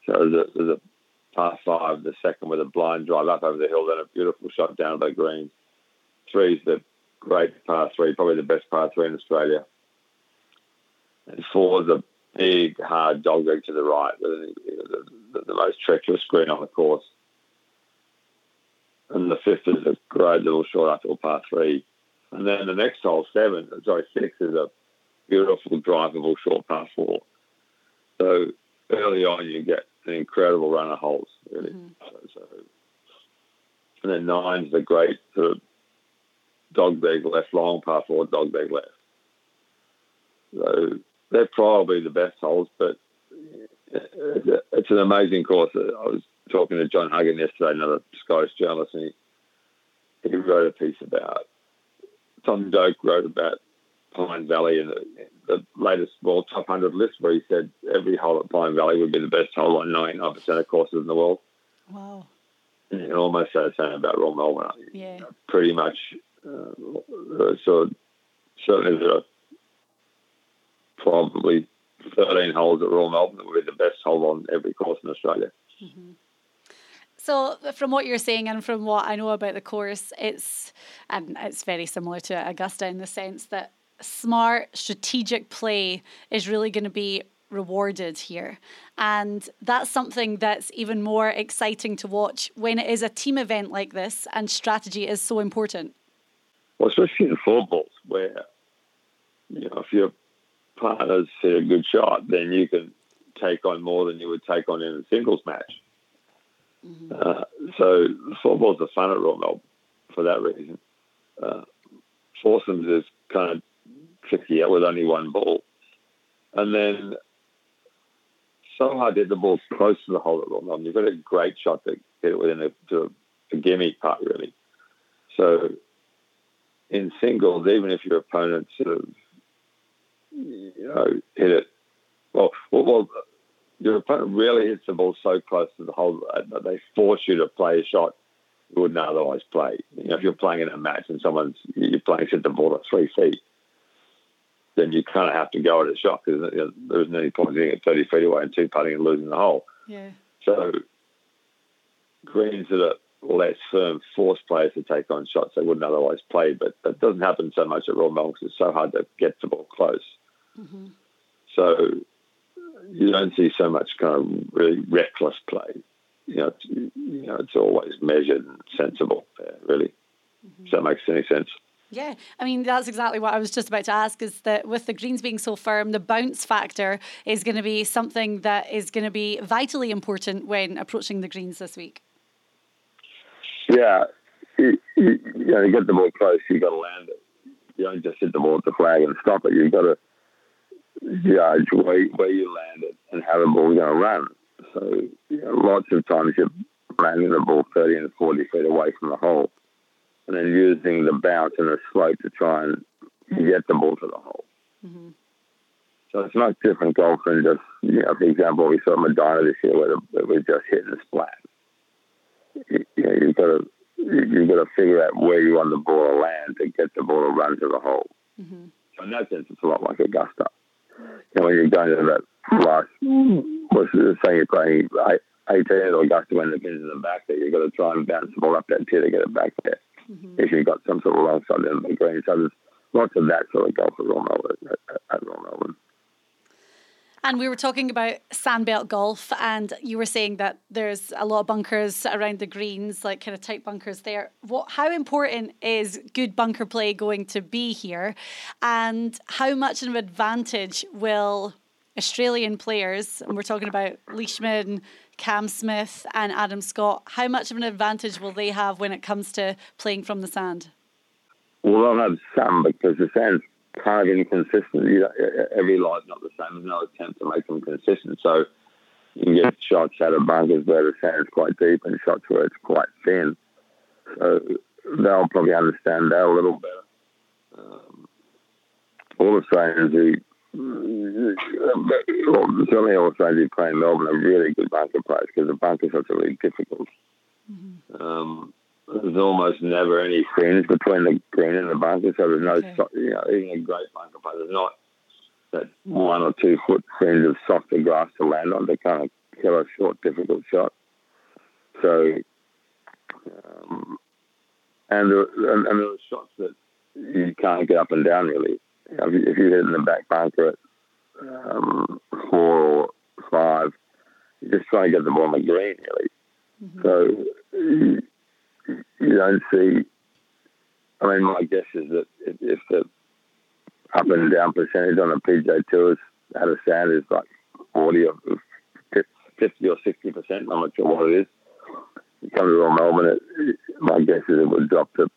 So there's a, there's a par five, the second with a blind drive up over the hill, then a beautiful shot down to the green. Three's the great par three, probably the best par three in Australia. And four's a big, hard dog leg to the right, with the, the, the most treacherous green on the course. And the fifth is a great little short uphill par three. And then the next hole, seven, sorry, six is a beautiful drivable short par four. So early on, you get an incredible run of holes, really. Mhm. So, so, and then nine's the great sort of dog leg left, long par four, dog leg left. So they're probably the best holes, but it's, an amazing course. I was talking to John Huggan yesterday, another Scottish journalist, and he, he wrote a piece about, Tom Doak wrote about Pine Valley and the, the latest World Top 100 list where he said every hole at Pine Valley would be the best hole on 99% of courses in the world. Wow. And you can almost the same about Royal Melbourne. Yeah. Pretty much, uh, so certainly there are probably 13 holes at Royal Melbourne that would be the best hole on every course in Australia. Mm-hmm. So, from what you're saying and from what I know about the course, it's and it's very similar to Augusta in the sense that smart, strategic play is really going to be rewarded here. And that's something that's even more exciting to watch when it is a team event like this and strategy is so important. Well, especially in four balls, where you know if your partners hit a good shot, then you can take on more than you would take on in a singles match. Uh, so four balls are fun at Royal Melbourne for that reason. Uh, foursomes is kind of trickier with only one ball, and then so hard to hit the ball close to the hole at Royal Melbourne. You've got a great shot to hit it within a, to a, a gimme putt, really. So in singles, even if your opponent sort of, you know, hit it, well, well, well your opponent really hits the ball so close to the hole that they force you to play a shot you wouldn't otherwise play. You know, if you're playing in a match and someone's you're playing hit the ball at three feet, then you kind of have to go at a shot because you know, there isn't any point getting it 30 feet away and two putting and losing the hole. Yeah. So greens that are less firm force players to take on shots they wouldn't otherwise play, but that doesn't happen so much at Royal Melbourne because it's so hard to get the ball close. Mm-hmm. So you don't see so much kind of really reckless play. You know, it's, you know, it's always measured and sensible. Really. Mm-hmm. Does that make any sense? Yeah, I mean that's exactly what I was just about to ask. Is that with the greens being so firm, the bounce factor is going to be something that is going to be vitally important when approaching the greens this week. Yeah, you, you, you know, to get the ball close, you got to land it. You don't just hit the ball at the flag and stop it. You've got to judge where, where you land it and how the ball's going to run. So you know, lots of times you're landing the ball 30 and 40 feet away from the hole and then using the bounce and the slope to try and get the ball to the hole. Mm-hmm. So it's not different golf than just, you know, for example, we saw Medinah this year where it was just hitting the splat. You, you know, you've got to you've got to figure out where you want the ball to land to get the ball to run to the hole. Mm-hmm. So in that sense, it's a lot like Augusta. You know, when you're going to that last, what's the saying you're playing 18 or Augusta when the pin's in the back there, you've got to try and bounce the ball up that tee to get it back there. Mm-hmm. If you've got some sort of long side in the green. So there's lots of that sort of golf at Royal Melbourne. At, at Royal Melbourne. And we were talking about sandbelt golf, and you were saying that there's a lot of bunkers around the greens, like kind of tight bunkers there. What, how important is good bunker play going to be here, and how much of an advantage will Australian players, and we're talking about Leishman, Cam Smith, and Adam Scott, how much of an advantage will they have when it comes to playing from the sand? Well, they'll have some because the sand's kind of inconsistent. You know, every lie's not the same. There's no attempt to make them consistent. So you can get shots out of bunkers where the sand's quite deep and shots where it's quite thin. So they'll probably understand that a little better. Um, all Australians who, well, certainly all Australians who play in Melbourne are really good bunker players because the bunkers are really difficult. Mm-hmm. Um, there's almost never any fringe between the green and the bunker, so there's no, okay. you know, even a great bunker player, there's not that one or two foot fringe of softer grass to land on to kind of kill a short, difficult shot. So, um, and, there, and, and there are shots that you can't get up and down really. You know, if, you, if you hit in the back bunker at um, four or five, you're just trying to get the ball on the green really. Mm-hmm. So, you, don't see. I mean, my guess is that if, if the up and down percentage on the PGA Tours out of sand is like 40 or 50 or 60 percent, I'm not sure what it is. You come to Melbourne, it, my guess is it would drop to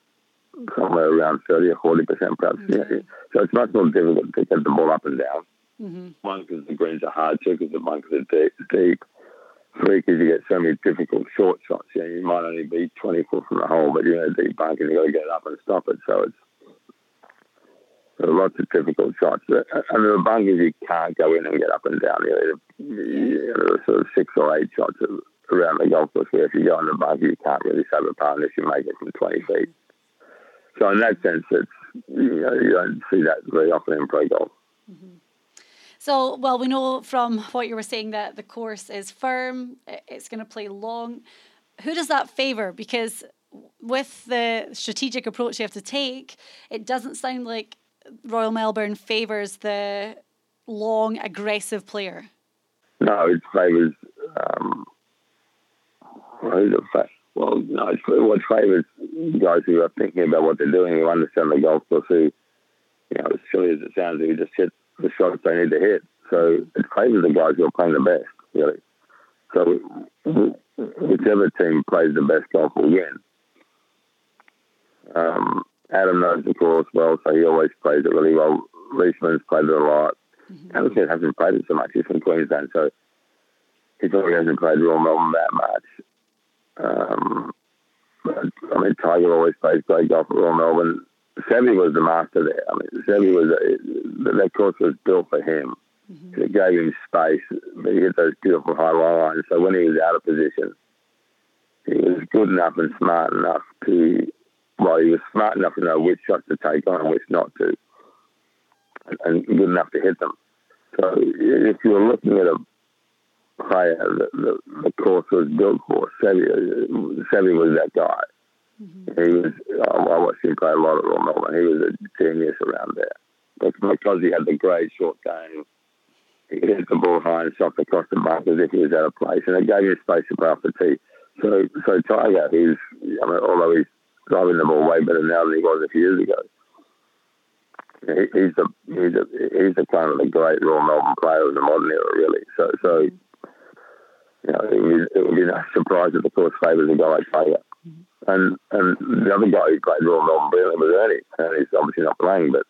somewhere around 30 or 40 percent, perhaps. Yeah. So it's much more difficult to get the ball up and down. Mm-hmm. One, because the greens are hard, two, because the bunkers are deep. deep because you get so many difficult short shots. You, know, you might only be 20 foot from the hole, but you're in a deep bunker and you've got to get up and stop it. So it's lots of difficult shots. And there are bunkers you can't go in and get up and down. You know, sort of six or eight shots around the golf course where if you go in the bunker, you can't really save a par unless you make it from 20 feet. So in that sense, it's you, know, you don't see that very often in pro golf. Mm-hmm. So, well, we know from what you were saying that the course is firm, it's going to play long. Who does that favour? Because with the strategic approach you have to take, it doesn't sound like Royal Melbourne favours the long, aggressive player. No, it favours. Um, well, no, it's what favours guys who are thinking about what they're doing, who understand the golf course, who, you know, as silly as it sounds, who just hit the shots they need to hit. So it favours the guys who are playing the best, really. So whichever team plays the best golf will win. Um, Adam knows the course well, so he always plays it really well. Leishman's played it a lot. Mm-hmm. Adam hasn't played it so much. He's from Queensland, so he probably hasn't played Royal Melbourne that much. Um, but, I mean, Tiger always plays great golf at Royal Melbourne. Seve was the master there. I mean, Seve was a, that course was built for him. Mm-hmm. It gave him space, but he hit those beautiful high lines. So when he was out of position, he was good enough and smart enough to, well, he was smart enough to know which shots to take on and which not to, and, good enough to hit them. So if you're looking at a player that the, the course was built for, Seve, Seve was that guy. Mm-hmm. He was. I watched him play a lot at Royal Melbourne. He was a genius around there But because he had the great short game he hit the ball high and soft across the mark as if he was out of place, and it gave him space to play off the tee. So, so Tiger, he's, I mean, although he's driving the ball way better now than he was a few years ago, he, he's the he's a, he's the kind of the great Royal Melbourne player of the modern era, really. So, so you know, it it would be no surprise if the course favours a guy like Tiger. And and the other guy who played Royal Melbourne was Ernie, and he's obviously not playing, but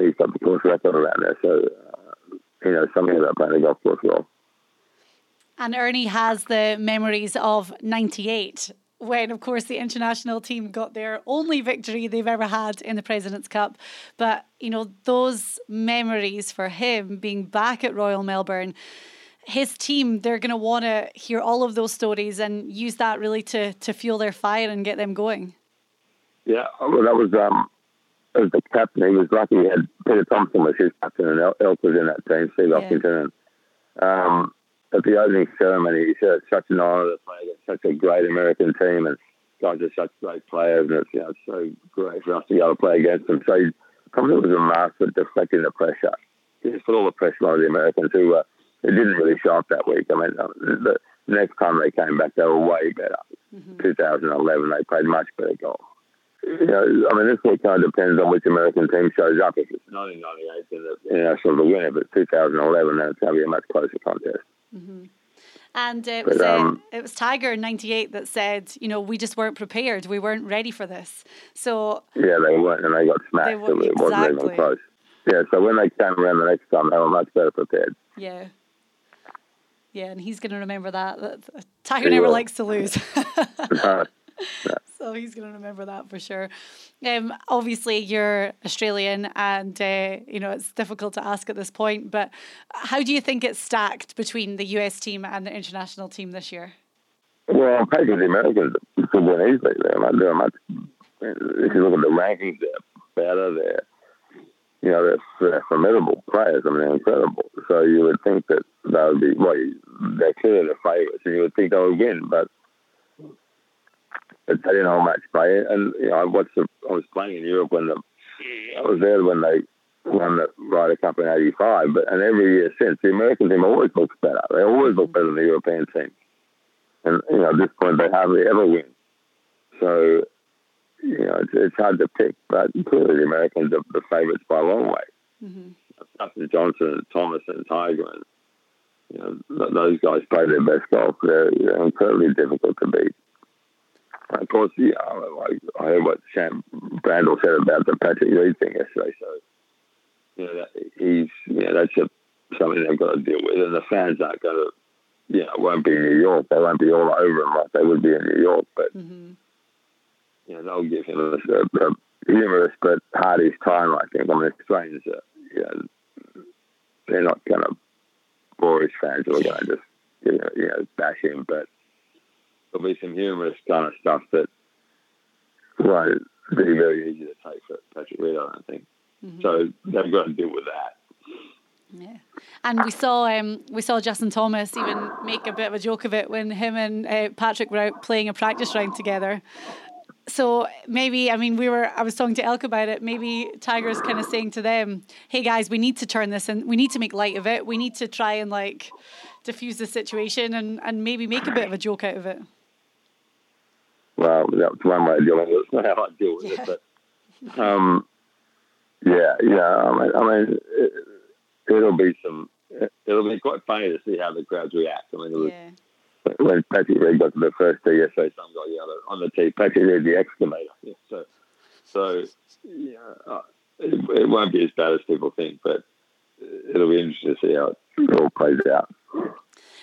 he's got the course record around there. So uh, you know, something about playing the golf course well. And Ernie has the memories of 98 when, of course, the international team got their only victory they've ever had in the President's Cup. But, you know, those memories for him being back at Royal Melbourne, his team, they're going to want to hear all of those stories and use that really to, to fuel their fire and get them going. Yeah, well, that was um, as the captain, he was lucky he had Peter Thomson was his captain and Elk was in that team, Steve yeah. Elkington. And, um, at the opening ceremony, he said it's such an honour to play against such a great American team and guys are such great players and it's, you know, it's so great for us to be able to play against them. So he probably was a master at deflecting the pressure. He just put all the pressure on the Americans who uh, it didn't really show up that week. I mean, uh, the next time they came back, they were way better. Mm-hmm. 2011, they played much better golf you know, I mean, this all kind of depends on which American team shows up. If it's 1998, then the international the winner. But 2011, then it's going to be a much closer contest. Mm-hmm. And it was, but, um, uh, it was Tiger in '98 that said, you know, we just weren't prepared. We weren't ready for this. So yeah, they weren't, and they got smashed. They were, it wasn't even close. Yeah, so when they came around the next time, they were much better prepared. Yeah. Yeah, and he's going to remember that. Tiger never will. likes to lose. no. so he's going to remember that for sure. Um, obviously, you're Australian, and uh, you know it's difficult to ask at this point. But how do you think it's stacked between the US team and the international team this year? Well, I'm taking the Americans could win easily. They're not doing much. If you look at the rankings, they're better. They're you know they're, they're formidable players. I mean, they're incredible. So you would think that that would be well, they're clearly the favourites, and you would think they would win, but they didn't hold much play. And you know, I watched. The, I was playing in Europe when the I was there when they won the Ryder Cup in '85. But and every year since, the American team always looks better. They always look better than the European team. And you know, at this point, they hardly ever win. So you know, it's, it's hard to pick. But clearly, the Americans are the favourites by a long way. Mm-hmm. Dustin Johnson and Thomas and Tiger and you know, those guys play their best golf. They're, they're incredibly difficult to beat. Of course, yeah, I, I heard what Sam Brandel said about the Patrick Reed thing yesterday. So, you know, that, he's, you know, that's a, something they've got to deal with. And the fans aren't going to, you know, won't be in New York. They won't be all over him like they would be in New York. But, mm-hmm. You know, they'll give him a, a, humorous but hardish time, I think. I mean, Australians, are, you know, they're not going to bore his fans are going to just, you know, you know, bash him. But, there'll be some humorous kind of stuff that won't be very easy to take for Patrick Reed, I don't think. Mm-hmm. So they've got to deal with that. Yeah, and we saw um, we saw Justin Thomas even make a bit of a joke of it when him and uh, Patrick were out playing a practice round together. So maybe I mean we were I was talking to Elk about it. Maybe Tiger's kind of saying to them, "Hey guys, we need to turn this and we need to make light of it. We need to try and like diffuse the situation and and maybe make a bit of a joke out of it." Well, that's one way of dealing with it. It's not how I deal with Yeah. it, but um, yeah, yeah. I mean, I mean it, it'll be some. It'll be quite funny to see how the crowds react. I mean, it was Yeah. When Patrick Reed got to the first tee yesterday, some guy yelled on the tee, Patrick Reed, the excavator. Yeah, so, so yeah, uh, it, it won't be as bad as people think, but it'll be interesting to see how it all plays out.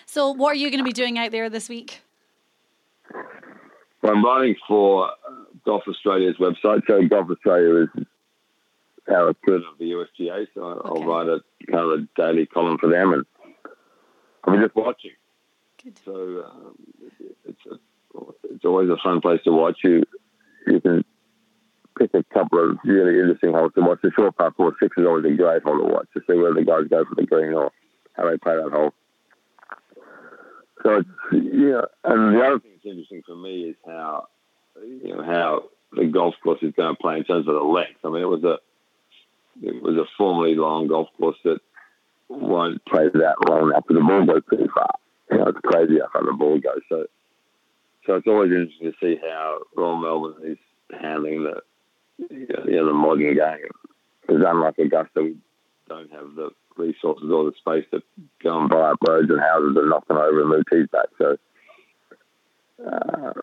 So what are you going to be doing out there this week? Well, I'm writing for uh, Golf Australia's website. So Golf Australia is our equivalent of the USGA. So I'll write a kind of a daily column for them, and I'll be just watching. So um, it's a, it's always a fun place to watch. You you can pick a couple of really interesting holes to watch. The short par four six is always a great hole to watch to see where the guys go for the green or how they play that hole. So it's yeah, and the other thing that's interesting for me is how you know how the golf course is going to play in terms of the length. I mean, it was a it was a formerly long golf course that won't play that long because the ball goes pretty far. Know, it's crazy how far the ball goes. So, so it's always interesting to see how Royal Melbourne is handling the you know, the modern game. Because unlike Augusta, we don't have the resources or the space to go and buy up roads and houses and knock them over and move tees back. So, uh,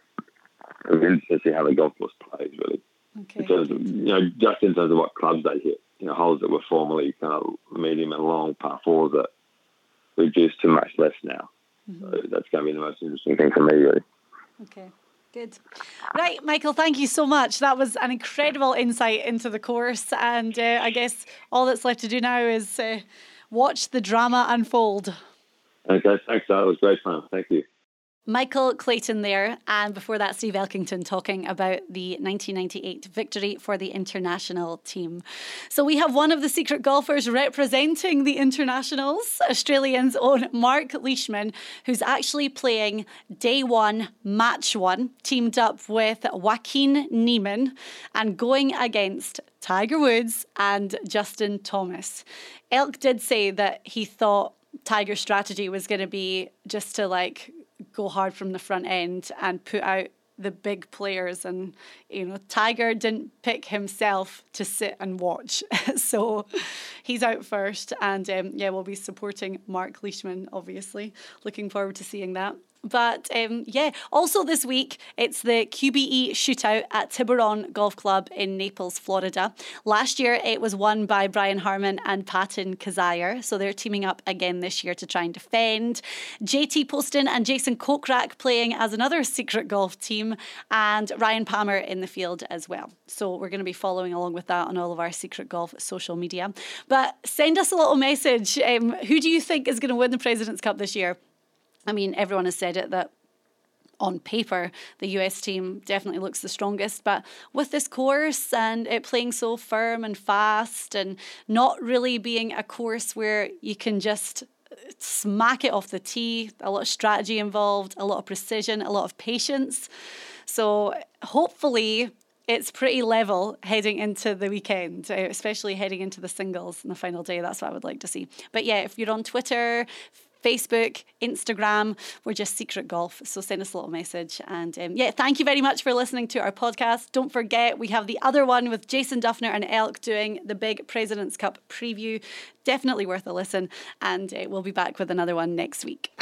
it'll interesting to see how the golf course plays, really Okay. in terms of, you know, just in terms of what clubs they hit. You know, holes that were formerly kind of medium and long par fours that reduced to much less now. So that's going to be the most interesting thing for me, really. Okay. Good. Right, Michael, thank you so much. That was an incredible insight into the course. And uh, I guess all that's left to do now is uh, watch the drama unfold. Okay, thanks, That was great fun. Thank you. Michael Clayton there, and before that, Steve Elkington talking about the 1998 victory for the international team. So we have one of the secret golfers representing the internationals, Australians' own Mark Leishman, who's actually playing day one, match one, teamed up with Joaquin Niemann and going against Tiger Woods and Justin Thomas. Elk did say that he thought Tiger's strategy was going to be just to like go hard from the front end and put out the big players. And you know Tiger didn't pick himself to sit and watch. So he's out first. And um, yeah we'll be supporting Mark Leishman obviously. Looking forward to seeing that but um, yeah, also this week, it's the QBE shootout at Tiburon Golf Club in Naples, Florida. Last year, it was won by Brian Harman and Patton Kizzire. So they're teaming up again this year to try and defend. JT Poston and Jason Kokrak playing as another secret golf team, and Ryan Palmer in the field as well. So we're going to be following along with that on all of our secret golf social media. But send us a little message. Um, who do you think is going to win the President's Cup this year? I mean, everyone has said it that on paper, the US team definitely looks the strongest. But with this course and it playing so firm and fast and not really being a course where you can just smack it off the tee, a lot of strategy involved, a lot of precision, a lot of patience. So hopefully, it's pretty level heading into the weekend, especially heading into the singles in the final day. That's what I would like to see. But yeah, if you're on Twitter, Facebook, Instagram. We're just Secret Golf. So send us a little message. And um, yeah, thank you very much for listening to our podcast. Don't forget, we have the other one with Jason Dufner and Elk doing the big President's Cup preview. Definitely worth a listen. And uh, we'll be back with another one next week.